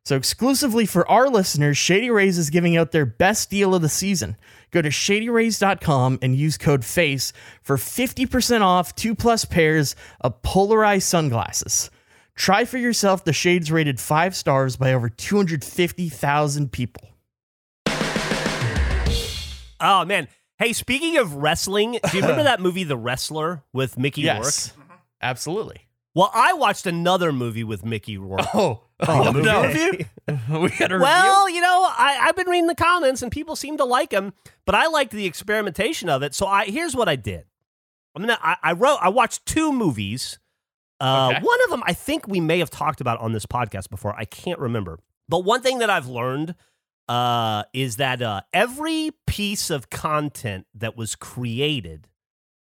So, exclusively for our listeners, Shady Rays is giving out their best deal of the season. Go to shadyrays.com and use code FACE for 50% off two plus pairs of polarized sunglasses. Try for yourself the shades rated five stars by over 250,000 people. Oh man. Hey, speaking of wrestling, do you remember that movie The Wrestler with Mickey Rourke? Yes, absolutely. Well, I watched another movie with Mickey Rourke. Oh, oh movie no. review? we got a Well, you know, I, I've been reading the comments and people seem to like them, but I liked the experimentation of it. So I here's what I did. I'm gonna I, I wrote I watched two movies. Uh, Okay. One of them I think we may have talked about on this podcast before. I can't remember. But one thing that I've learned uh, is that uh, every piece of content that was created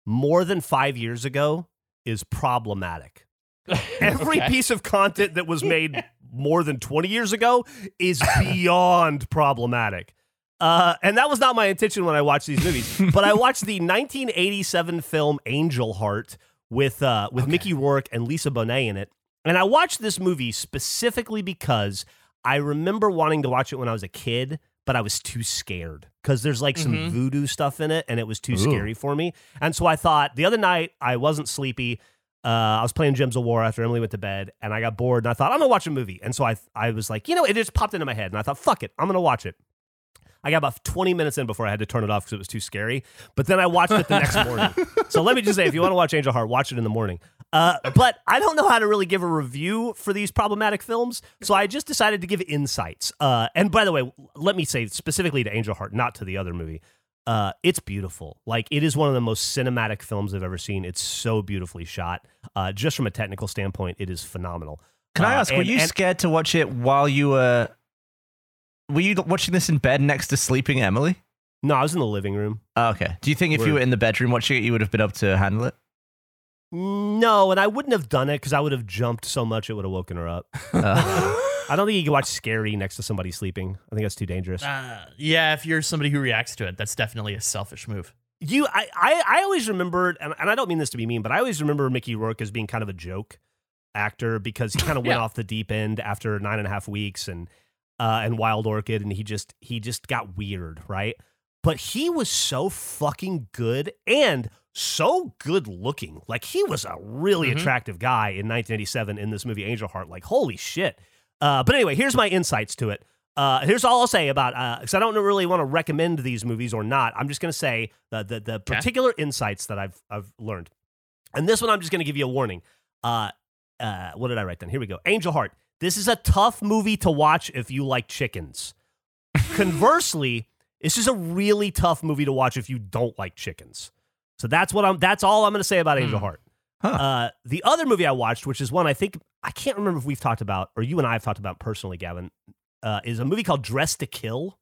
more than five years ago is problematic. Every Okay. piece of content that was made more than 20 years ago is beyond problematic. Uh, and that was not my intention when I watched these movies. but I watched the 1987 film Angel Heart with uh, with Mickey Rourke and Lisa Bonet in it. And I watched this movie specifically because I remember wanting to watch it when I was a kid, but I was too scared because there's like some Mhm. voodoo stuff in it, and it was too Ooh. scary for me. And so I thought the other night I wasn't sleepy. Uh, I was playing Gems of War after Emily went to bed, and I got bored, and I thought I'm gonna watch a movie. And so I I was like, you know, it just popped into my head, and I thought, fuck it, I'm gonna watch it. I got about 20 minutes in before I had to turn it off because it was too scary. But then I watched it the next morning. So let me just say, if you want to watch Angel Heart, watch it in the morning. Uh, but I don't know how to really give a review for these problematic films, so I just decided to give insights. Uh, and by the way, let me say specifically to Angel Heart, not to the other movie. Uh, it's beautiful. Like it is one of the most cinematic films I've ever seen. It's so beautifully shot. Uh, just from a technical standpoint, it is phenomenal. Can I Uh, ask, were you and- scared to watch it while you were? Were you watching this in bed next to sleeping Emily? No, I was in the living room. Oh, okay. Do you think if you were in the bedroom watching it, you would have been able to handle it? No, and I wouldn't have done it because I would have jumped so much it would have woken her up. I don't think you can watch Scary next to somebody sleeping. I think that's too dangerous. Uh, yeah, if you're somebody who reacts to it, that's definitely a selfish move. You, I, I, I always remembered, and, and I don't mean this to be mean, but I always remember Mickey Rourke as being kind of a joke actor because he kind of went Yeah. off the deep end after nine and a half weeks and uh, and Wild Orchid, and he just he just got weird, right? But he was so fucking good and so good looking. Like he was a really Mhm. attractive guy in 1987 in this movie Angel Heart. Like holy shit. Uh, but anyway, here's my insights to it. Uh, here's all I'll say about uh because I don't really want to recommend these movies or not. I'm just going to say the the, the particular insights that I've I've learned. And this one, I'm just going to give you a warning. Uh, uh, what did I write down? Here we go. Angel Heart. This is a tough movie to watch if you like chickens. Conversely, this is a really tough movie to watch if you don't like chickens. So that's what I'm. That's all I'm going to say about Angel Hmm. Heart. Huh. Uh, the other movie I watched, which is one I think I can't remember if we've talked about or you and I have talked about personally, Gavin, uh, is a movie called Dressed to Kill.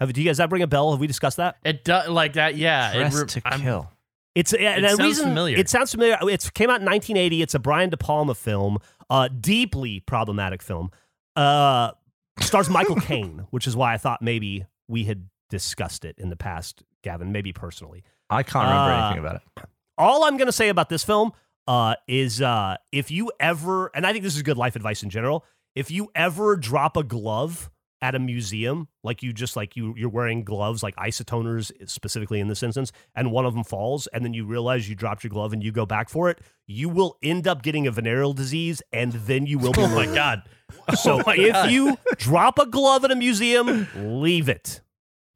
Have, do you guys that ring a bell? Have we discussed that? It does like that. Yeah, it Dressed re- to I'm- kill. It's uh, and It the sounds reason familiar. it sounds familiar. It came out in 1980. It's a Brian De Palma film, uh, deeply problematic film. Uh, stars Michael Caine, which is why I thought maybe we had discussed it in the past, Gavin. Maybe personally. I can't remember Uh, anything about it. All I'm going to say about this film uh, is uh, if you ever, and I think this is good life advice in general, if you ever drop a glove at a museum, like you just like you you're wearing gloves like isotoners specifically in this instance, and one of them falls, and then you realize you dropped your glove and you go back for it, you will end up getting a venereal disease, and then you will be. Oh my god. So Oh my if God. you drop a glove at a museum, leave it.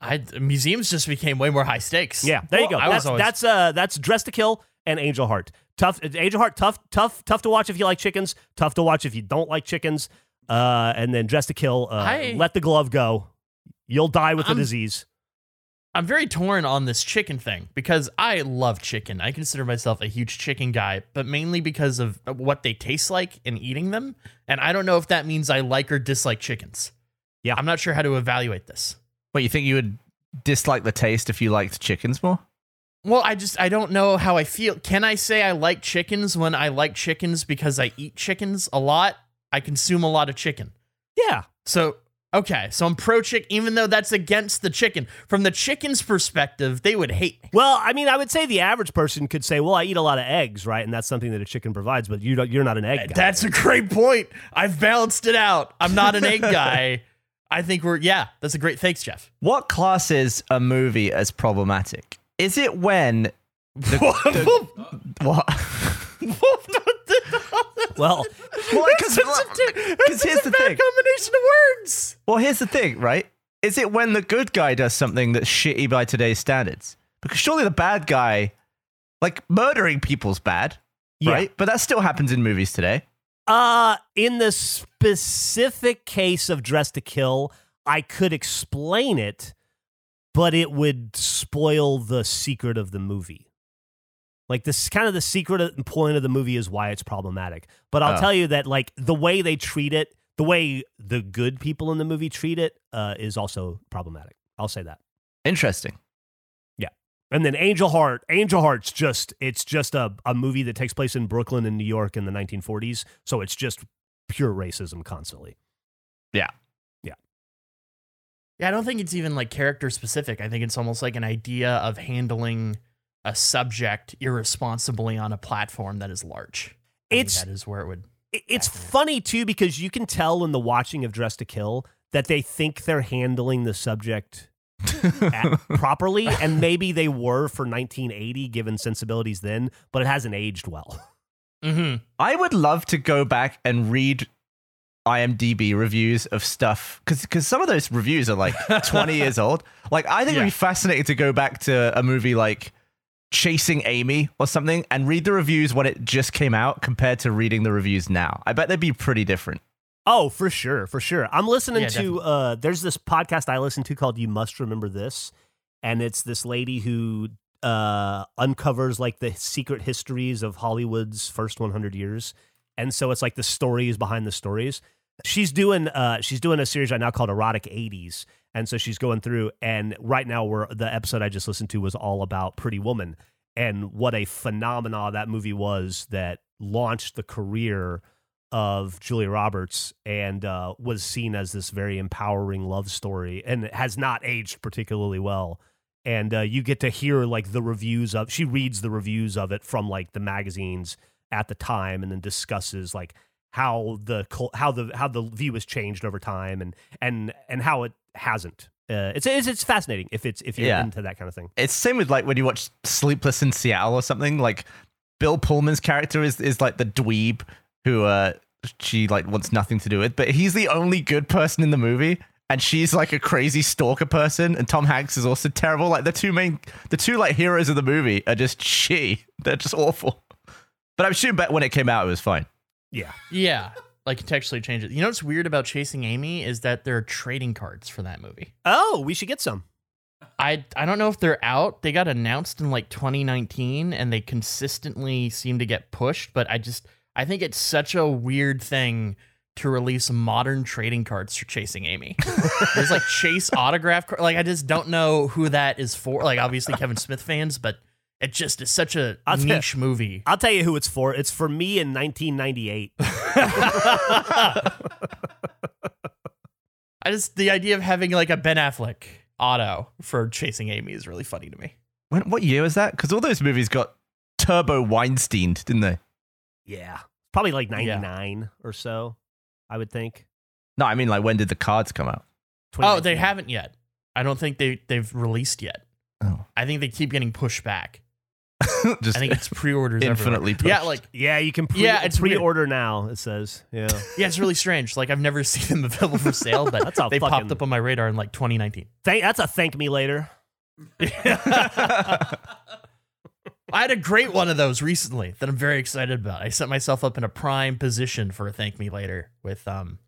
I museums just became way more high stakes. Yeah, there you go. I That's always that's uh that's Dressed to Kill and Angel Heart. Tough Angel Heart, tough, tough, tough to watch if you like chickens. Tough to watch if you don't like chickens. Uh, and then Dressed to Kill. Uh, I- let the glove go. You'll die with the I'm- disease. I'm very torn on this chicken thing because I love chicken. I consider myself a huge chicken guy, but mainly because of what they taste like in eating them. And I don't know if that means I like or dislike chickens. Yeah. I'm not sure how to evaluate this. But you think you would dislike the taste if you liked chickens more? Well, I just I don't know how I feel. Can I say I like chickens when I like chickens because I eat chickens a lot? I consume a lot of chicken. Yeah. So okay, so I'm pro chick, even though that's against the chicken. From the chicken's perspective, they would hate me. Well, I mean, I would say the average person could say, "Well, I eat a lot of eggs, right?" And that's something that a chicken provides. But you don't, you're not an egg guy. That's a great point. I've balanced it out. I'm not an egg guy. I think we're yeah. That's a great. Thanks, Geoff. What classes a movie as problematic? Is it when what? well, Well, because here's the thing. combination of words. Well, here's the thing, right? Is it when the good guy does something that's shitty by today's standards? Because surely the bad guy, like murdering people's bad, Yeah. right? But that still happens in movies today. Uh, in the specific case of Dressed to Kill, I could explain it, but it would spoil the secret of the movie. Like this kind of the secret point of the movie is why it's problematic. But I'll Oh. tell you that like the way they treat it, the way the good people in the movie treat it, uh, is also problematic. I'll say that. Interesting. Yeah. And then Angel Heart. Angel Heart's just it's just a, a movie that takes place in Brooklyn and New York in the 1940s. So it's just pure racism constantly. Yeah, I don't think it's even like character specific. I think it's almost like an idea of handling a subject irresponsibly on a platform that is large. I think It's- that is where it would. It's Fascinating. funny too because you can tell in the watching of Dressed to Kill that they think they're handling the subject at- properly, and maybe they were for 1980 given sensibilities then, but it hasn't aged well. Mm-hmm. I would love to go back and read IMDb reviews of stuff because because some of those reviews are like 20 years old. Like I think it'd be fascinating to go back to a movie like Chasing Amy or something and read the reviews when it just came out compared to reading the reviews now. I bet they'd be pretty different. Oh, for sure, for sure. I'm listening Yeah, to definitely. uh there's this podcast I listen to called You Must Remember This, and it's this lady who uh uncovers like the secret histories of Hollywood's first 100 years. And so it's like the stories behind the stories. She's doing uh she's doing a series right now called Erotic 80s. And so she's going through and right now we're the episode I just listened to was all about Pretty Woman and what a phenomenon that movie was that launched the career of Julia Roberts and uh, was seen as this very empowering love story and has not aged particularly well. And uh, you get to hear like the reviews of she reads the reviews of it from like the magazines at the time and then discusses like how the how the how the view has changed over time and and and how it hasn't. Uh, it's, it's it's fascinating if it's if you're Yeah. into that kind of thing. It's same with like when you watch Sleepless in Seattle or something. Like Bill Pullman's character is is like the dweeb who uh she like wants nothing to do with, but he's the only good person in the movie. And she's like a crazy stalker person, and Tom Hanks is also terrible. Like the two main, the two like heroes of the movie are just she. They're just awful. But I'm sure when it came out, it was fine. Yeah. Yeah, like contextually change it. You know what's weird about Chasing Amy is that there are trading cards for that movie. Oh, we should get some. I I don't know if they're out. They got announced in like 2019 and they consistently seem to get pushed, but I just I think it's such a weird thing to release modern trading cards for Chasing Amy. There's like Chase autograph card. Like I just don't know who that is for. Like obviously Kevin Smith fans, but it just is such a I'll tell- niche movie. I'll tell you who it's for. It's for me in 1998. I just the idea of having like a Ben Affleck auto for Chasing Amy is really funny to me. When, what year was that? Because all those movies got turbo Weinstein, didn't they? Yeah. Probably like Yeah. 99 or so, I would think. No, I mean like when did the cards come out? Oh, they haven't yet. I don't think they they've released yet. Oh, I think they keep getting pushed back. just I think it's pre-orders Infinitely everywhere. Yeah, like Yeah, you can pre- Yeah, it's pre-order now, it says. Yeah. yeah, it's really strange. Like I've never seen them available for sale, but That's a they fucking- popped up on my radar in like 2019. Thank, that's a thank me later. I had a great one of those recently that I'm very excited about. I set myself up in a prime position for a thank me later with um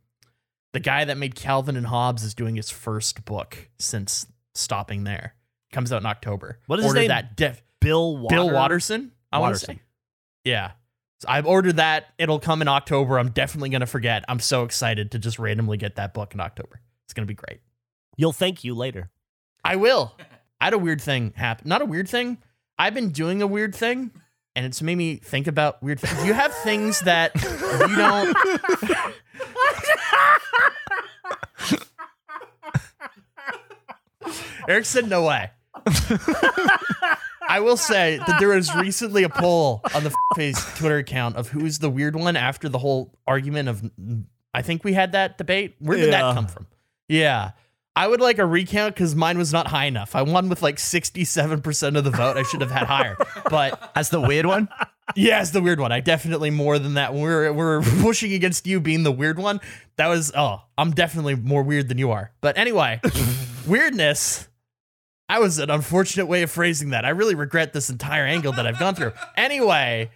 the guy that made Calvin and Hobbes is doing his first book since stopping there. Comes out in October. What is his name? That def- Bill Water- Bill Watterson. I want to Watterson. say. Yeah. So I've ordered that. It'll come in October. I'm definitely gonna forget. I'm so excited to just randomly get that book in October. It's gonna be great. You'll thank you later. I will. I had a weird thing happen. Not a weird thing. I've been doing a weird thing, and it's made me think about weird things. You have things that you don't. Eric said no way. I will say that there was recently a poll on the face Twitter account of who's the weird one after the whole argument of. I think we had that debate. Where did Yeah. that come from? Yeah. I would like a recount because mine was not high enough. I won with like 67% of the vote. I should have had higher. But As the weird one? yeah, it's the weird one. I definitely more than that. We're we're pushing against you being the weird one. That was oh, I'm definitely more weird than you are. But anyway, weirdness. I was an unfortunate way of phrasing that. I really regret this entire angle that I've gone through. Anyway,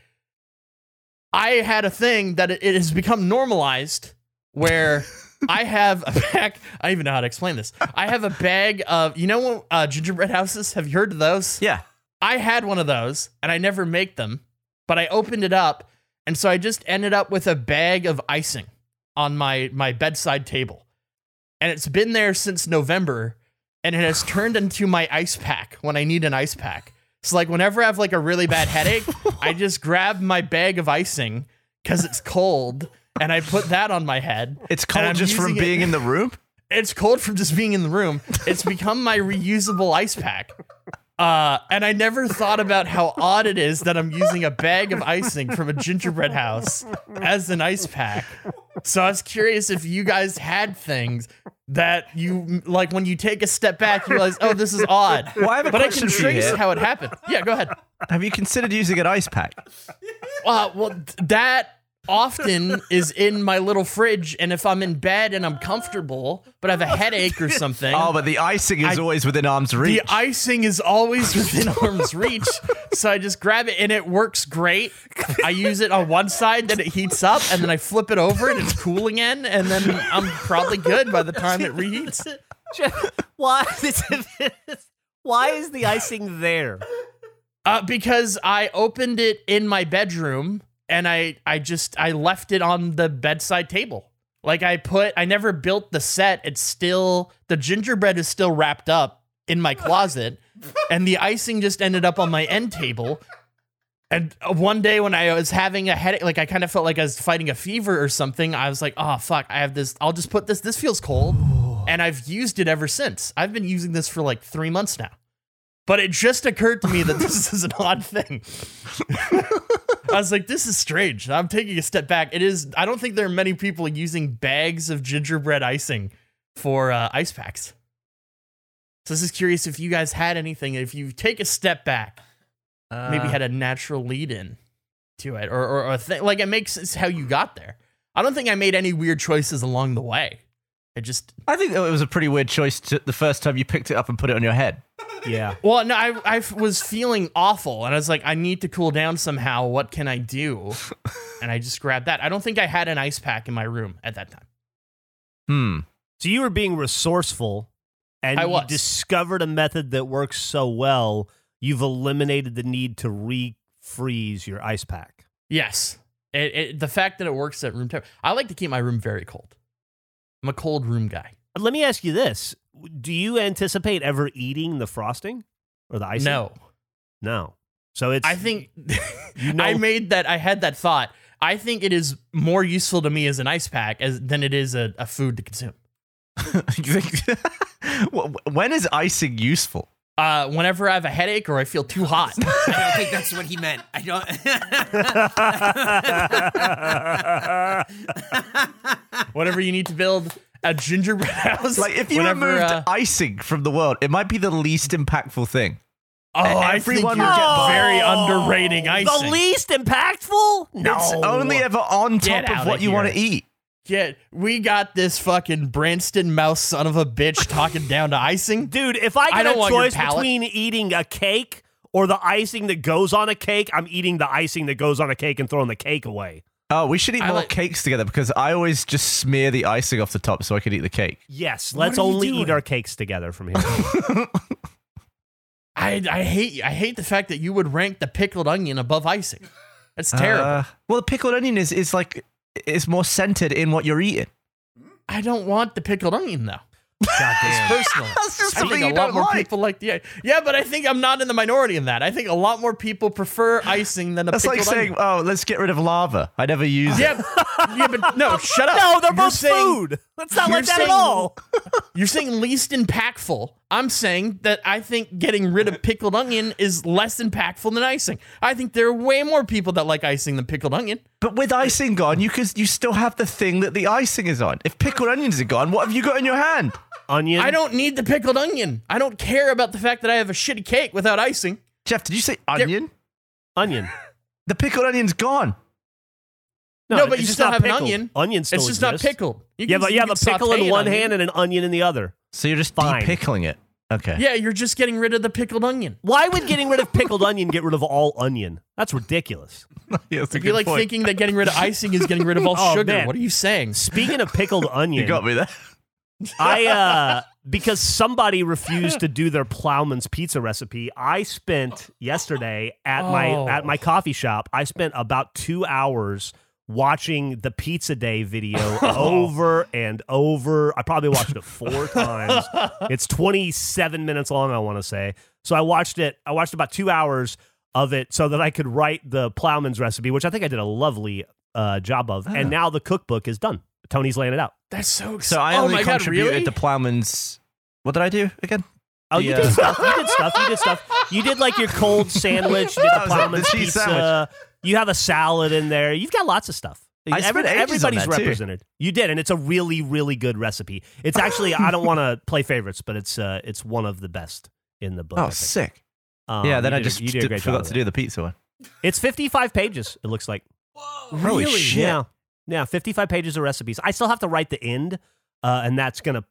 I had a thing that it, it has become normalized where I have a bag. I don't even know how to explain this. I have a bag of you know uh, gingerbread houses. Have you heard of those? Yeah. I had one of those and I never make them, but I opened it up and so I just ended up with a bag of icing on my my bedside table. And it's been there since November and it has turned into my ice pack when I need an ice pack. So like whenever I have like a really bad headache, I just grab my bag of icing because it's cold, and I put that on my head. It's cold just from using it- being in the room. It's cold from just being in the room. It's become my reusable ice pack. Uh, and I never thought about how odd it is that I'm using a bag of icing from a gingerbread house as an ice pack. So I was curious if you guys had things that you like when you take a step back, you realize, oh, this is odd. Well, I have a but I can trace how it happened. Yeah, go ahead. Have you considered using an ice pack? Uh, well, that often is in my little fridge, and if I'm in bed and I'm comfortable, but I have a headache or something, Oh, but the icing is I- always within arm's reach. the icing is always within arm's reach. So I just grab it, and it works great. I use it on one side, then it heats up, and then I flip it over, and it's cool again, and then I'm probably good by the time it reheats. Why is why is the icing there? Uh, because I opened it in my bedroom and I I just I left it on the bedside table. Like I put I never built the set. It's still the gingerbread is still wrapped up in my closet and the icing just ended up on my end table. And one day when I was having a headache, like I kind of felt like I was fighting a fever or something, I was like, "Oh fuck, I have this. I'll just put this. This feels cold." And I've used it ever since. I've been using this for like 3 months now. But it just occurred to me that this is an odd thing. I was like, this is strange. I'm taking a step back. It is, I don't think there are many people using bags of gingerbread icing for uh, ice packs. So this is curious if you guys had anything, if you take a step back, maybe Uh, had a natural lead in to it, or, or, or a thing, like it makes sense how you got there. I don't think I made any weird choices along the way. It just, I think it was a pretty weird choice to, the first time you picked it up and put it on your head. Yeah. Well, no, I, I was feeling awful, and I was like, I need to cool down somehow. What can I do? and I just grabbed that. I don't think I had an ice pack in my room at that time. Hmm. So you were being resourceful and I you was. discovered a method that works so well, you've eliminated the need to refreeze your ice pack. Yes, it, it, the fact that it works at room temperature. I like to keep my room very cold. I'm a cold room guy. Let me ask you this. Do you anticipate ever eating the frosting or the icing? No, No. So it's I think You know- I made that. I had that thought. I think it is more useful to me as an ice pack as than it is a, a food to consume. You think- when is icing useful? Uh, whenever I have a headache or I feel too hot. I don't think that's what he meant. I don't. Whatever you need to build a gingerbread house. Like, if you whenever, removed uh, icing from the world, it might be the least impactful thing. Oh, I Everyone would get very Oh, underrating icing. The least impactful? No. It's only ever on top of what you want to eat. Get, we got this fucking Branston mouse son of a bitch talking down to icing. Dude, if I I get don't a choice between eating a cake or the icing that goes on a cake, I'm eating the icing that goes on a cake and throwing the cake away. Oh, we should eat I more like- cakes together because I always just smear the icing off the top so I could eat the cake. Yes, What let's are you only eat our cakes together from here. I, I hate I hate the fact that you would rank the pickled onion above icing. That's terrible. Uh, well, the pickled onion is, is like is more centered in what you're eating. I don't want the pickled onion though. Goddamn. Personally, That's just I something think a you lot don't more like. people like the yeah, but I think I'm not in the minority in that. I think a lot more people prefer icing than a That's pickled like saying, onion. "Oh, let's get rid of lava." I never use it. Yeah, yeah, but no, shut up. no, they're You're both saying- food. That's not like that at all. You're saying least impactful. I'm saying that I think getting rid of pickled onion is less impactful than icing. I think there are way more people that like icing than pickled onion. But with icing gone, you could you still have the thing that the icing is on. If pickled onions are gone, what have you got in your hand? Onion. I don't need the pickled onion. I don't care about the fact that I have a shitty cake without icing. Geoff, did you say onion? onion. The pickled onion's gone. No, but you still not have an onion. Onion still it's just not exists. pickled. You You have, can- a, you have can a pickle saute in an one onion. hand and an onion in the other. So you're just Fine. de-pickling it. Okay. Yeah, you're just getting rid of the pickled onion. Why would getting rid of pickled onion get rid of all onion? That's ridiculous. yeah that's a If you're good like point. thinking that getting rid of icing is getting rid of all Oh, sugar, man. what are you saying? Speaking of pickled onion, You got me there. I uh because somebody refused to do their plowman's pizza recipe, I spent yesterday at Oh. my at my coffee shop, I spent about 2 hours watching the Pizza Day video over and over. I probably watched it four times. It's 27 minutes long, I want to say. So I watched it. I watched about two hours of it so that I could write the plowman's recipe, which I think I did a lovely uh, job of. And now the cookbook is done. Tony's laying it out. That's so. exciting. So I oh only God, contributed really? to Plowman's. What did I do again? Oh, you The, did uh, stuff. You did stuff. You did stuff. You did like your cold sandwich. You did That the was the plowman's pizza. sandwich. You have a salad in there. You've got lots of stuff. I spent ages on everybody's that, too. represented. You did, and it's a really, really good recipe. It's actually I don't want to play favorites, but it's uh, it's one of the best in the book. Oh, sick. Um, yeah, then I just did did- forgot to it. do the pizza one. It's 55 pages. It looks like. Whoa. Holy Really? shit. Yeah, yeah, 55 pages of recipes. I still have to write the end, uh, and that's gonna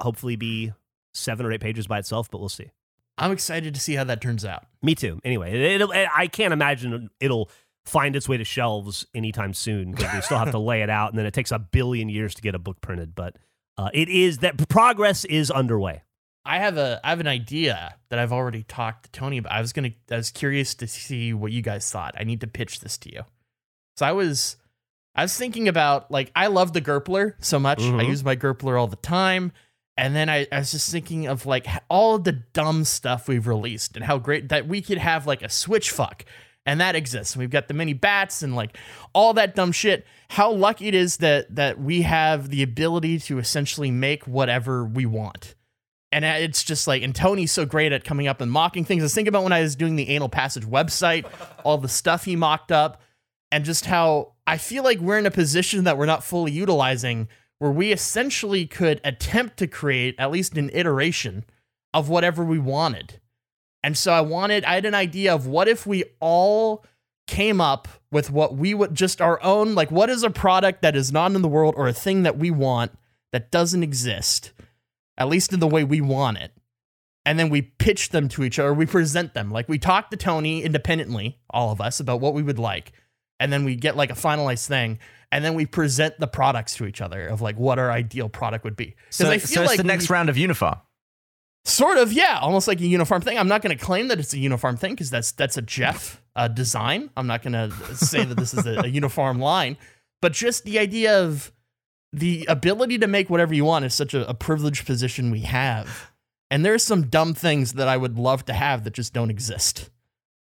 hopefully be seven or eight pages by itself, but we'll see. I'm excited to see how that turns out. Me too. Anyway, it, it'll, I can't imagine it'll find its way to shelves anytime soon because we still have to lay it out, and then it takes a billion years to get a book printed. But uh, it is that progress is underway. I have a I have an idea that I've already talked to Tony about. I was gonna I was curious to see what you guys thought. I need to pitch this to you. So I was I was thinking about like I love the Gerpler so much. I Mhm. use my Gerpler all the time. And then I, I was just thinking of like all the dumb stuff we've released and how great that we could have like a switch fuck and that exists. We've got the mini bats and like all that dumb shit. How lucky it is that that we have the ability to essentially make whatever we want. And uh, it's just like, and Tony's so great at coming up and mocking things. I was thinking about when I was doing the Anal Passage website, all the stuff he mocked up, and just how I feel like we're in a position that we're not fully utilizing, where we essentially could attempt to create at least an iteration of whatever we wanted. And so I wanted, I had an idea of what if we all came up with what we would just our own, like, what is a product that is not in the world or a thing that we want that doesn't exist, at least in the way we want it. And then we pitch them to each other, we present them. Like, we talk to Tony independently, all of us, about what we would like. And then we get like a finalized thing. And then we present the products to each other of like what our ideal product would be. So, I so feel it's like the next we- round of Unifarm. Sort of, yeah, almost like a uniform thing. I'm not going to claim that it's a uniform thing because that's that's a Geoff uh, design. I'm not going to say that this is a, a uniform line, but just the idea of the ability to make whatever you want is such a, a privileged position we have. And there's some dumb things that I would love to have that just don't exist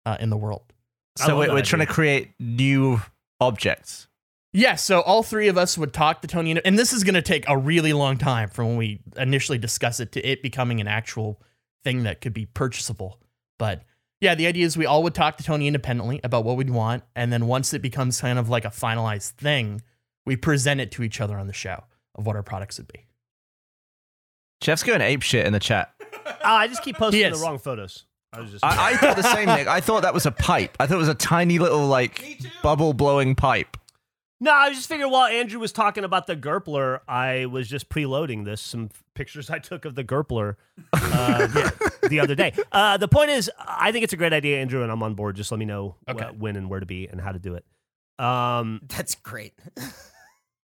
uh, in the world. I So love we're, we're trying idea. to create new objects. Yeah, so all three of us would talk to Tony, and this is going to take a really long time from when we initially discuss it to it becoming an actual thing that could be purchasable. But yeah, the idea is we all would talk to Tony independently about what we'd want, and then once it becomes kind of like a finalized thing, we present it to each other on the show of what our products would be. Geoff's going ape shit in the chat. Uh, I just keep posting the wrong photos. I was just. I, I thought the same, Nick. I thought that was a pipe. I thought it was a tiny little like bubble blowing pipe. No, I just figured while Andrew was talking about the Gerpler, I was just preloading this some pictures I took of the Gerpler uh, the, the other day. Uh, the point is, I think it's a great idea, Andrew, and I'm on board. Just let me know wh- when and where to be and how to do it. Um, That's great.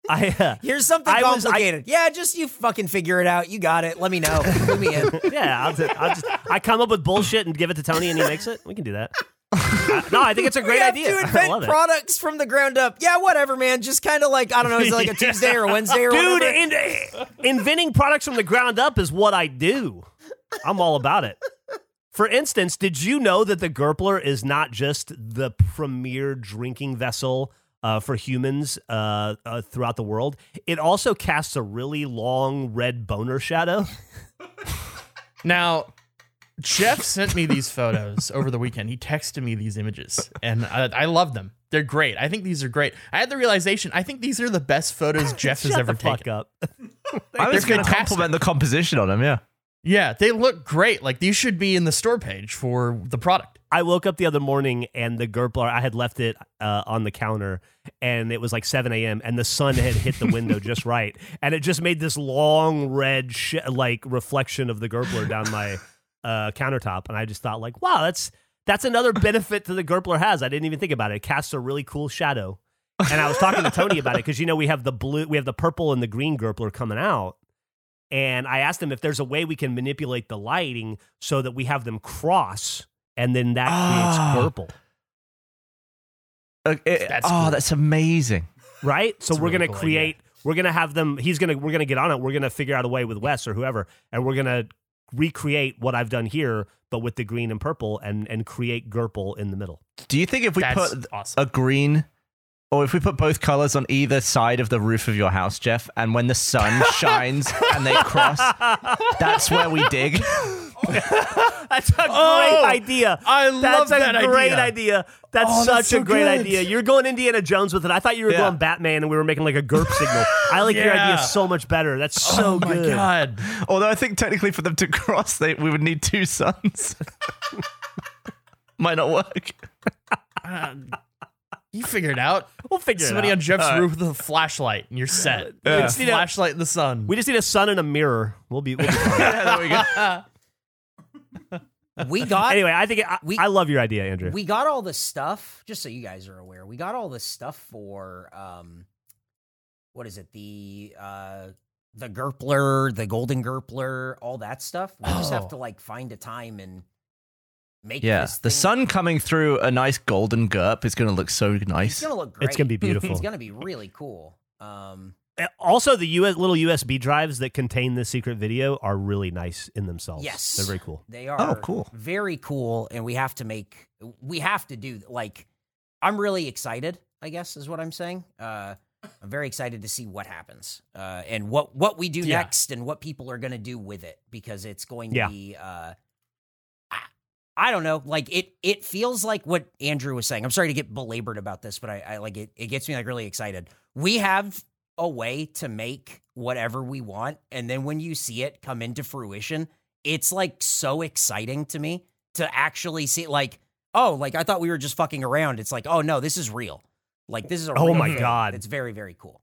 I uh, Here's something I was- I- complicated. yeah, just you fucking figure it out. You got it. Let me know. Put me in. yeah, I'll just, I'll just I come up with bullshit and give it to Tony, and he makes it. We can do that. Uh, no, I think it's a great we have idea. to invent products from the ground up. Yeah, whatever, man. Just kind of like I don't know. Is it like a Tuesday or a Wednesday or Dude, whatever? in, inventing products from the ground up is what I do. I'm all about it. For instance, did you know that the Gerpler is not just the premier drinking vessel uh, for humans uh, uh, throughout the world? It also casts a really long red boner shadow. Now, Geoff sent me these photos over the weekend. He texted me these images, and I, I love them. They're great. I think these are great. I had the realization. I think these are the best photos Geoff has Shut ever the fuck taken. up. I was going to compliment the composition on them. Yeah. Yeah, they look great. Like these should be in the store page for the product. I woke up the other morning and the Gerpler, I had left it uh, on the counter and it was like 7 a.m. and the sun had hit the window just right. And it just made this long red, sh- like reflection of the Gerpler down my uh, countertop. And I just thought, like, wow, that's that's another benefit that the Gerpler has. I didn't even think about it. It casts a really cool shadow. And I was talking to Tony about it because, you know, we have the blue, we have the purple and the green Gerpler coming out. And I asked him if there's a way we can manipulate the lighting so that we have them cross and then that Ah. creates purple. Uh, it- That's oh, cool. that's amazing. right? So It's we're really gonna cool create. We're gonna have them. He's gonna. We're gonna get on it. We're gonna figure out a way with Wes or whoever, and we're gonna recreate what I've done here, but with the green and purple, and and create Gerple in the middle. Do you think if we That's put awesome. a green, or if we put both colors on either side of the roof of your house, Geoff, and when the sun shines and they cross, that's where we dig? That's a Oh, great idea. I love That's a that great idea. idea. That's Oh, such that's a great good. idea. You're going Indiana Jones with it. I thought you were Yeah. going Batman, and we were making like a GURP signal. I like your idea so much better. That's so oh my good. god. Although I think technically for them to cross, they, we would need two suns. Might not work. Uh, you figure it out. We'll figure Somebody it on. Geoff's All right. roof with a flashlight, and you're set. Yeah. It's flashlight in the sun. We just need a sun and a mirror. We'll be. We'll be yeah, there we go. We got anyway, I think I, We- I love your idea, Andrew. we got all the stuff. Just so you guys are aware, we got all the stuff for um, what is it? The uh, the Gerpler, the Golden Gerpler, all that stuff. We just have Oh. to like find a time and make. Yeah, this the sun coming through a nice golden GURP is going to look so nice. It's gonna look great. It's gonna be beautiful. It's gonna be really cool. Um, Uh, also, the US, little USB drives that contain the secret video are really nice in themselves. Yes. they're very cool. They are Oh, cool. very cool, and we have to make we have to do like I'm really excited. I guess is what I'm saying. Uh, I'm very excited to see what happens uh, and what what we do Yeah. next and what people are going to do with it because it's going to Yeah. be. Uh, I, I don't know. Like it, it feels like what Andrew was saying. I'm sorry to get belabored about this, but I, I like it. It gets me like really excited. We have a way to make whatever we want, and then when you see it come into fruition, it's like so exciting to me to actually see like oh like i thought we were just fucking around it's like oh no this is real like this is a Oh my thing. God. it's very very cool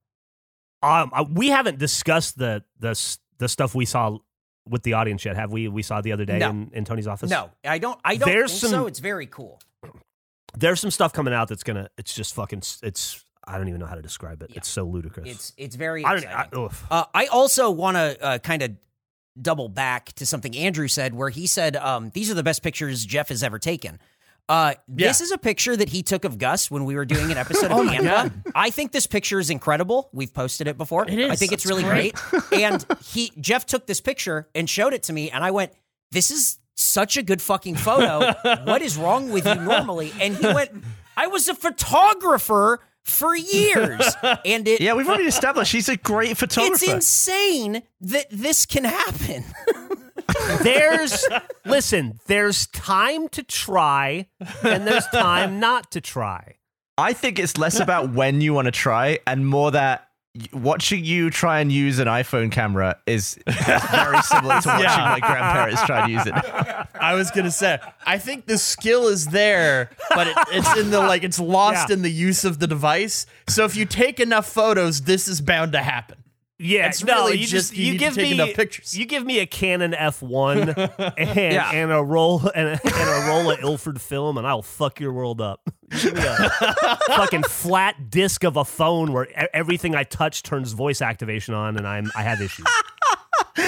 Um, we haven't discussed the the the stuff we saw with the audience yet, have we? We saw the other day No. in, in Tony's office. no i don't i don't There's think so it's very cool there's some stuff coming out that's gonna. It's just fucking. It's. I don't even know how to describe it. Yeah. It's so ludicrous. it's it's very I. I. Uh, I also want to uh, kind of double back to something Andrew said, where he said, um, "These are the best pictures Geoff has ever taken." Uh, this is a picture that he took of Gus when we were doing an episode of Oh my Canva. I think this picture is incredible. We've posted it before. It is. I think it's It's really great. great. and he Geoff took this picture and showed it to me, and I went, "This is such a good fucking photo. what is wrong with you normally?" And he went, "I was a photographer." For years, and it Yeah, we've already established he's a great photographer. it's insane that this can happen. There's listen. There's time to try, and there's time not to try. I think it's less about when you want to try and more that y- watching you try and use an iPhone camera is very similar to watching Yeah. my grandparents try and use it. I was gonna say, I think the skill is there, but it, it's in the like it's lost Yeah. in the use of the device. So if you take enough photos, this is bound to happen. Yeah, It's no, really you just- just you you, give me enough pictures. You give me a Canon F1 and, Yeah. and a roll and a, and a roll of Ilford film, and I'll fuck your world up. Give me a fucking flat disc of a phone where everything I touch turns voice activation on, and I'm I have issues.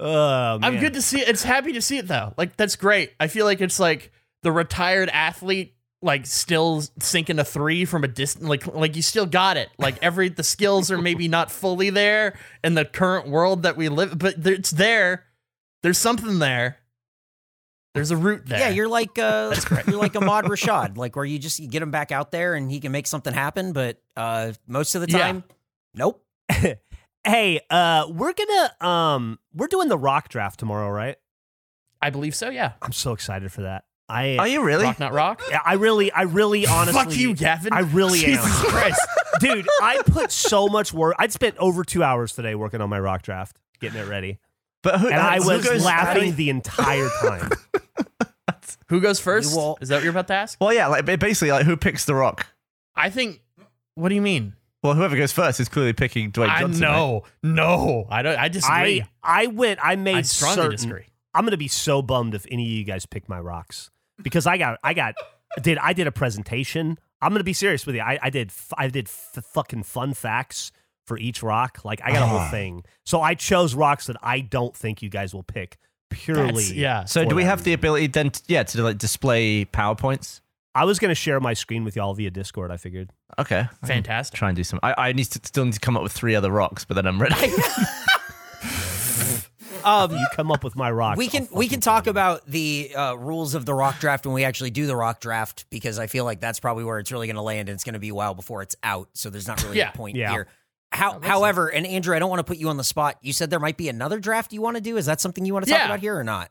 oh I'm good to see it. It's happy to see it though. Like that's great. I feel like it's like the retired athlete like still sinking a three from a distance like like you still got it like every the skills are maybe not fully there in the current world that we live but there- it's there there's something there there's a root there Yeah, you're like uh, you're like Ahmad Rashad, like where you just you get him back out there and he can make something happen, but uh, most of the time Yeah. time, nope. Hey, uh, we're gonna um, we're doing the rock draft tomorrow, right? i believe so yeah I'm so excited for that. I Are you really? rock not rock Yeah, I really, I really, honestly, fuck you gavin I really jesus am. christ dude. I put so much work. I'd spent over two hours today working on my rock draft, getting it ready, But who, and I who was goes- laughing the entire time. who goes first will- is that what you're about to ask Well, yeah, like basically, like who picks the rock? i think what do you mean Well, whoever goes first is clearly picking Dwayne i Johnson. right? no no i don't i disagree I, I went. I made I strongly certain. disagree I'm gonna be so bummed if any of you guys pick my rocks because I got, I got, did I did a presentation. I'm gonna be serious with you. I, I did, I did f- fucking fun facts for each rock. Like I got a whole ah. thing. So I chose rocks that I don't think you guys will pick purely. That's- yeah So, do we that have the ability then, to, yeah, to like display powerpoints? I was gonna share my screen with y'all via Discord. I figured. Okay. Fantastic. Try and do some. I, I need to still need to come up with three other rocks, but then I'm ready. Um, You come up with my rock. we can we can talk about the uh, rules of the rock draft when we actually do the rock draft because I feel like that's probably where it's really going to land and it's going to be a while before it's out. So there's not really Yeah. a point Yeah. here. How, however, and Andrew, I don't want to put you on the spot. You said there might be another draft you want to do. Is that something you want to talk Yeah. about here or not?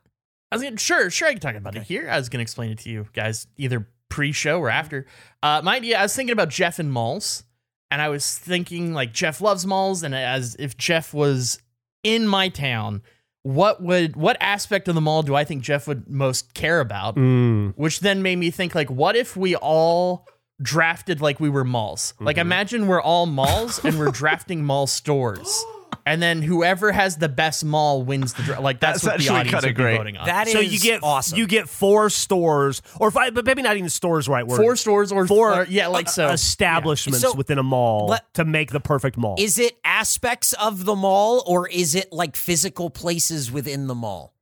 I was gonna, sure, sure, I can talk about it here. I was going to explain it to you guys either pre-show or after. Uh, my idea, I was thinking about Geoff and malls, and I was thinking like Geoff loves malls, and as if Geoff was in my town, what would what aspect of the mall do I think Geoff would most care about? Mm. Which then made me think like, what if we all drafted like we were malls? Like, Mm-hmm. imagine we're all malls and we're drafting mall stores. And then whoever has the best mall wins the draft. Like that's, That's what the audience kinda would be great. voting on. That is So you get awesome. You get four stores, or five, but maybe not even stores. Right word. four stores or Four. or- yeah, like so. establishments So, within a mall let- to make the perfect mall. is it aspects of the mall or is it like physical places within the mall?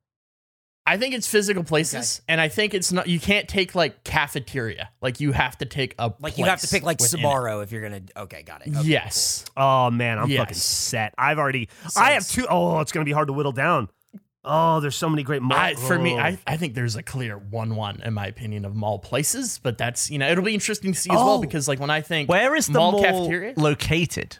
I think it's physical places, and I think it's not. You can't take like cafeteria. Like you have to take a Like you have to place pick like within it. Sbarro if you're gonna. Okay, got it. Okay, Yes. oh man, I'm Yes. fucking set. I've already. I have two oh it's gonna be hard to whittle down. Oh, there's so many great malls. I, for me, Oh. I, I think there's a clear one-one in my opinion of mall places, but that's you know it'll be interesting to see as well Oh. because like when I think Where is the mall, mall, cafeteria located?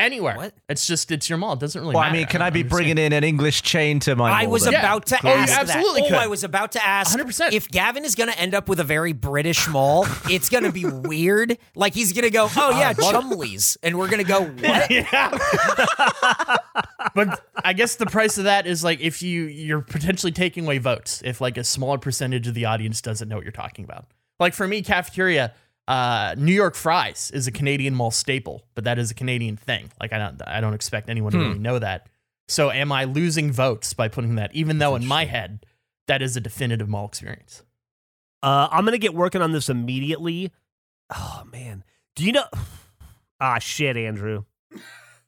Anywhere, What? it's just it's your mall. It doesn't really. Well, I mean, can don't I be understand. bringing in an English chain to my I was then? Yeah. about to Oh, you ask absolutely that. could. Oh, I was about to ask 100%. if Gavin is going to end up with a very British mall. it's going to be weird. Like he's going to go, oh yeah, uh, Chumley's, and we're going to go, what? Yeah. but I guess the price of that is like if you you're potentially taking away votes if like a smaller percentage of the audience doesn't know what you're talking about. Like for me, cafeteria, uh, New York fries is a Canadian mall staple, but that is a Canadian thing. Like I don't I don't expect anyone to really know that. So am I losing votes by putting that? Even though in my head that is a definitive mall experience. Uh, I'm gonna get working on this immediately. Oh man, do you know? Ah shit, Andrew,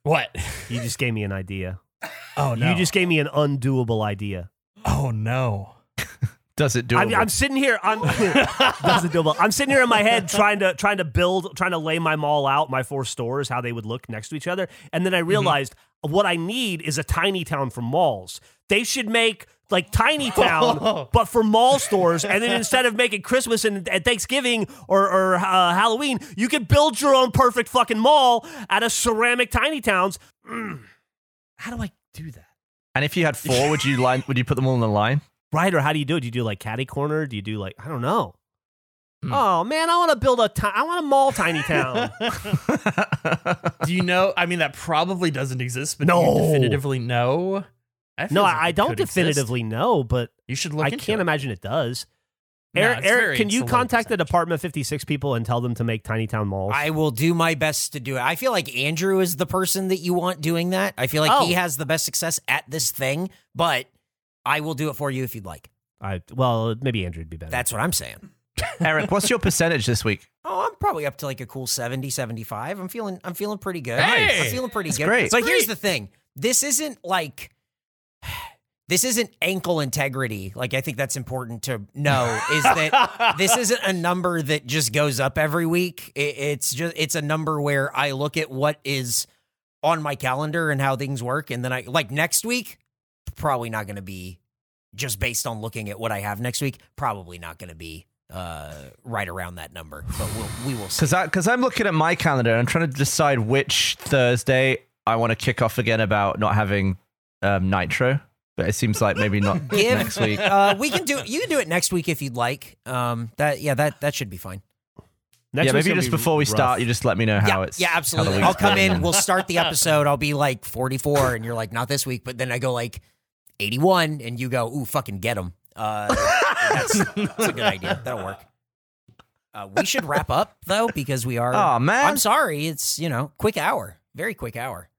What? you just gave me an idea. Oh no! You just gave me an undoable idea. oh no! Does it do I'm, I'm sitting here. I'm doesn't doable. I'm sitting here in my head trying to trying to build, trying to lay my mall out, my four stores, how they would look next to each other, and then I realized what I need is a tiny town for malls. They should make like tiny town, but for mall stores, and then instead of making Christmas and, and Thanksgiving or, or uh, Halloween, you could build your own perfect fucking mall out of ceramic tiny towns. Mm. How do I do that? And if you had four, would you line? Would you put them all in a line? Right, or how do you do it? Do you do like catty corner? Do you do like I don't know? Hmm. Oh man, I want to build a ti- I want a mall tiny town. Do you know? I mean, that probably doesn't exist, but do No. you definitively know. No, like I, I don't could exist. definitively know, but You should look. I into can't it. imagine it does. No, Eric, Eric very- can you contact the percentage. Department 56 people and tell them to make tiny town malls? I will do my best to do it. I feel like Andrew is the person that you want doing that. I feel like Oh. he has the best success at this thing, but I will do it for you if you'd like. I well, maybe Andrew would be better. That's what I'm saying. Eric, what's your percentage this week? Oh, I'm probably up to like a cool 70, 75. I'm feeling I'm feeling pretty good. Hey! I'm feeling pretty That's good. great. But here's the thing. This isn't like this isn't ankle integrity. Like I think that's important to know is that this isn't a number that just goes up every week. It, it's just it's a number where I look at what is on my calendar and how things work and then I like next week probably not going to be just based on looking at what I have next week, probably not going to be uh, right around that number, but we'll, we will see. Because I because I'm looking at my calendar and I'm trying to decide which Thursday I want to kick off again about not having um, Nitro. But it seems like maybe not Give- next week. Uh, we can do you can do it next week if you'd like. Um, that yeah, that that should be fine. Next yeah, maybe just be before we rough. start, you just let me know how yeah, it's. yeah, absolutely. I'll come in. We'll start the episode. I'll be like 44, and you're like, not this week. But then I go like 81, and you go, ooh, fucking get him. Uh, that's, that's a good idea. That'll work. Uh, we should wrap up though because we are. Oh man. I'm sorry. It's you know quick hour, very quick hour.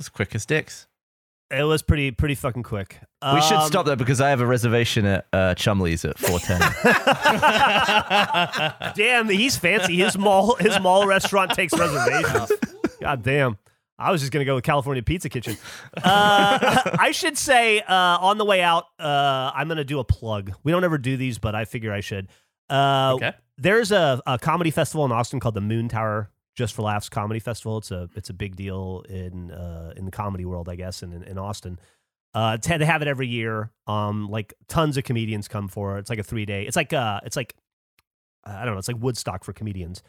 As quick as dicks. It was pretty pretty fucking quick. We should Um, stop there because I have a reservation at uh, Chumley's at 410. Damn, he's fancy. His mall his mall restaurant takes reservations. God damn. I was just gonna go with California Pizza Kitchen. Uh, I should say uh, on the way out, uh, I'm gonna do a plug. We don't ever do these, but I figure I should. Uh, Okay. There's a, a comedy festival in Austin called the Moontower Just for Laughs Comedy Festival. It's a it's a big deal in uh, in the comedy world, I guess, and in, in Austin. Uh, they have it every year. Um, like tons of comedians come for it. It's like a three day. It's like uh, it's like I don't know. It's like Woodstock for comedians.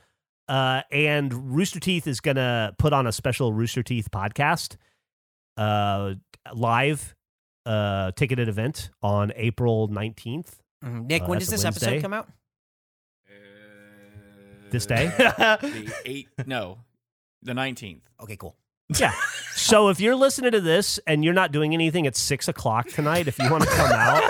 Uh, and Rooster Teeth is gonna put on a special Rooster Teeth podcast, uh, live, uh, ticketed event on April nineteenth. Mhm. Nick, Uh, when does a this episode come out? This day? the eight no, the nineteenth. Okay, cool. Yeah. So if you're listening to this and you're not doing anything at six o'clock tonight, if you want to come out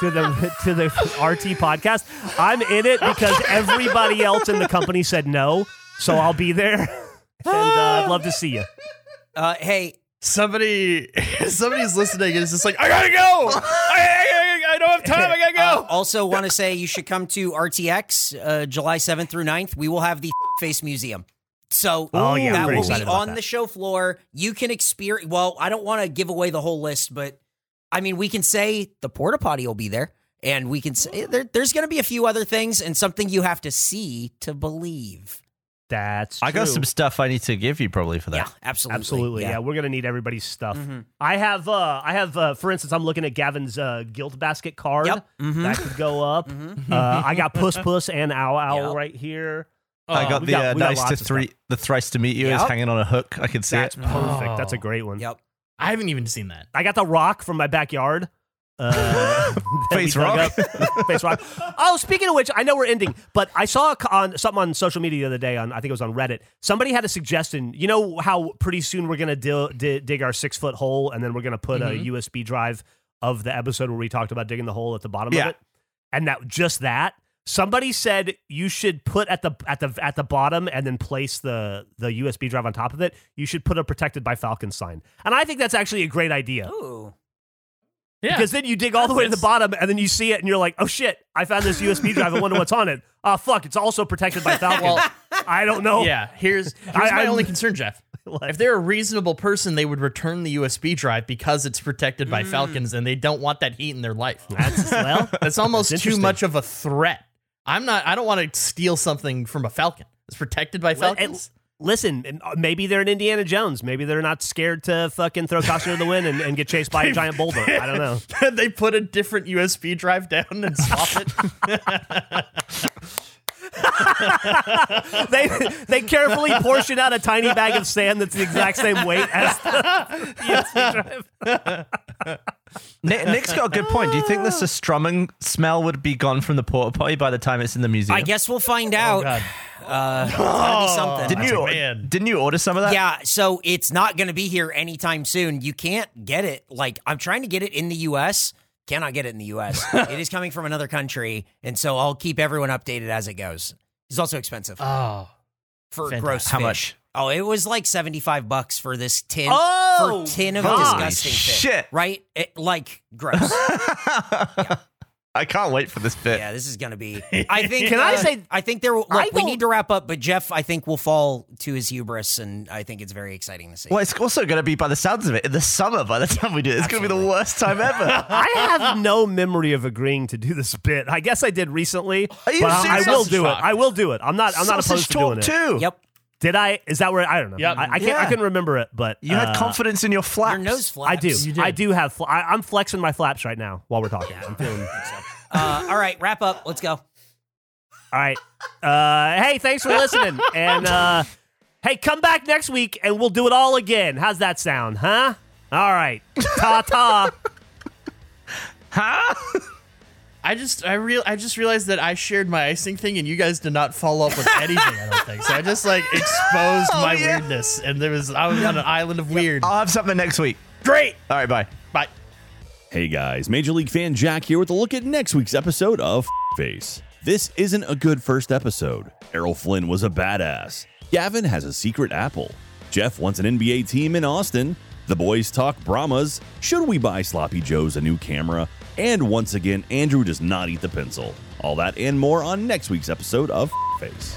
to the to the RT podcast, I'm in it because everybody else in the company said no. So I'll be there, and uh, I'd love to see you. Uh, hey, Somebody, somebody's listening and is just like, I gotta go. I, I, I, I don't have time. I gotta uh, go. also want to say you should come to RTX uh, July 7th through 9th. We will have the Face Museum. So Oh, yeah, that will be on that. the show floor. You can experience. Well, I don't want to give away the whole list, but I mean, we can say the porta potty will be there, and we can say there, there's going to be a few other things and something you have to see to believe. That's I got some stuff I need to give you probably for that. Yeah, absolutely, Absolutely, yeah. We're gonna need everybody's stuff. Mhm. I have, uh, I have, uh, for instance, I'm looking at Gavin's uh, guilt basket card Yep. Mhm. that could go up. Mhm. Uh, I got Puss Puss and Owl Owl Yep. right here. I Oh, got the got- uh, we got nice to three, the thrice to meet you is hanging on a hook. I can see it. That's it. perfect. That's a Oh. great one. Yep. I haven't even seen that. I got the rock from my backyard. Uh, Face rock. up. Face rock. Oh, speaking of which, I know we're ending, but I saw on something on social media the other day. On I think it was on Reddit. Somebody had a suggestion. You know how pretty soon we're gonna di- di- dig our six foot hole, and then we're gonna put Mhm. a USB drive of the episode where we talked about digging the hole at the bottom of it, and that just that. Somebody said you should put at the at the at the bottom and then place the the USB drive on top of it. You should put a protected by Falcon sign, and I think that's actually a great idea. Ooh. Yeah. Because then you dig all the way to the bottom and then you see it and you're like, oh shit, I found this USB drive. I wonder what's on it. Oh fuck, it's also protected by Falcon. Well, I don't know. yeah. Here's here's I- my I'm- only concern, Geoff. What? If they're a reasonable person, they would return the USB drive because it's protected by mm. Falcons, and they don't want that heat in their life. That's well. That's almost That's too much of a threat. I'm not. I don't want to steal something from a Falcon. It's protected by Falcons. Listen, uh, maybe they're an Indiana Jones. Maybe they're not scared to fucking throw caution to the wind and, and get chased by a giant boulder. I don't know. they put a different USB drive down and swap it. They they carefully portion out a tiny bag of sand that's the exact same weight as the USB drive. Nick, Nick's got a good point. Do you think the surströmming smell would be gone from the porta potty by the time it's in the museum? I guess we'll find Oh out. God! Uh, it's be something. Didn't you? man. Didn't you order some of that? Yeah, so it's not going to be here anytime soon. You can't get it. Like I'm trying to get it in the U.S. Cannot get it in the U.S. it is coming from another country, and so I'll keep everyone updated as it goes. It's also expensive Oh, for fantastic. gross. How fish. much? Oh, it was like seventy five bucks for this tin. Oh, for tin of God. disgusting fish. shit. Right? It, like gross. I can't wait for this bit. yeah, this is going to be. I think. Can I uh, say- I think there. Look, we need to wrap up, but Geoff, I think will fall to his hubris, and I think it's very exciting to see. Well, it's also going to be, by the sounds of it, in the summer by the time we do it. It's going to be the worst time ever. I have no memory of agreeing to do this bit. I guess I did recently, Are you but I, I will do it. I will do it. I'm not. I'm not Sausage opposed to doing it. too. Yep. Did I? Is that where I don't know? Yep. I, I can't. I Yeah. couldn't remember it, but You had uh, confidence in your flaps. Your nose flaps. I do. You. I do have. Fl- I, I'm flexing my flaps right now while we're talking. I'm feeling. Uh, all right, wrap up. Let's go. All right. Uh, hey, thanks for listening. and uh, hey, come back next week and we'll do it all again. How's that sound, huh? All right. Ta ta. Huh? I just I real I just realized that I shared my icing thing and you guys did not follow up with anything. I don't think so. I just like exposed Oh, my yeah. weirdness, and there was I was on an island of weird. I'll have something next week. Great. All right, bye. Bye. Hey guys, Major League fan Jack here with a look at next week's episode of Face. This isn't a good first episode. Errol Flynn was a badass. Gavin has a secret apple. Geoff wants an NBA team in Austin. The boys talk Brahmas. Should we buy Sloppy Joe's a new camera? And once again, Andrew does not eat the pencil. All that and more on next week's episode of Face.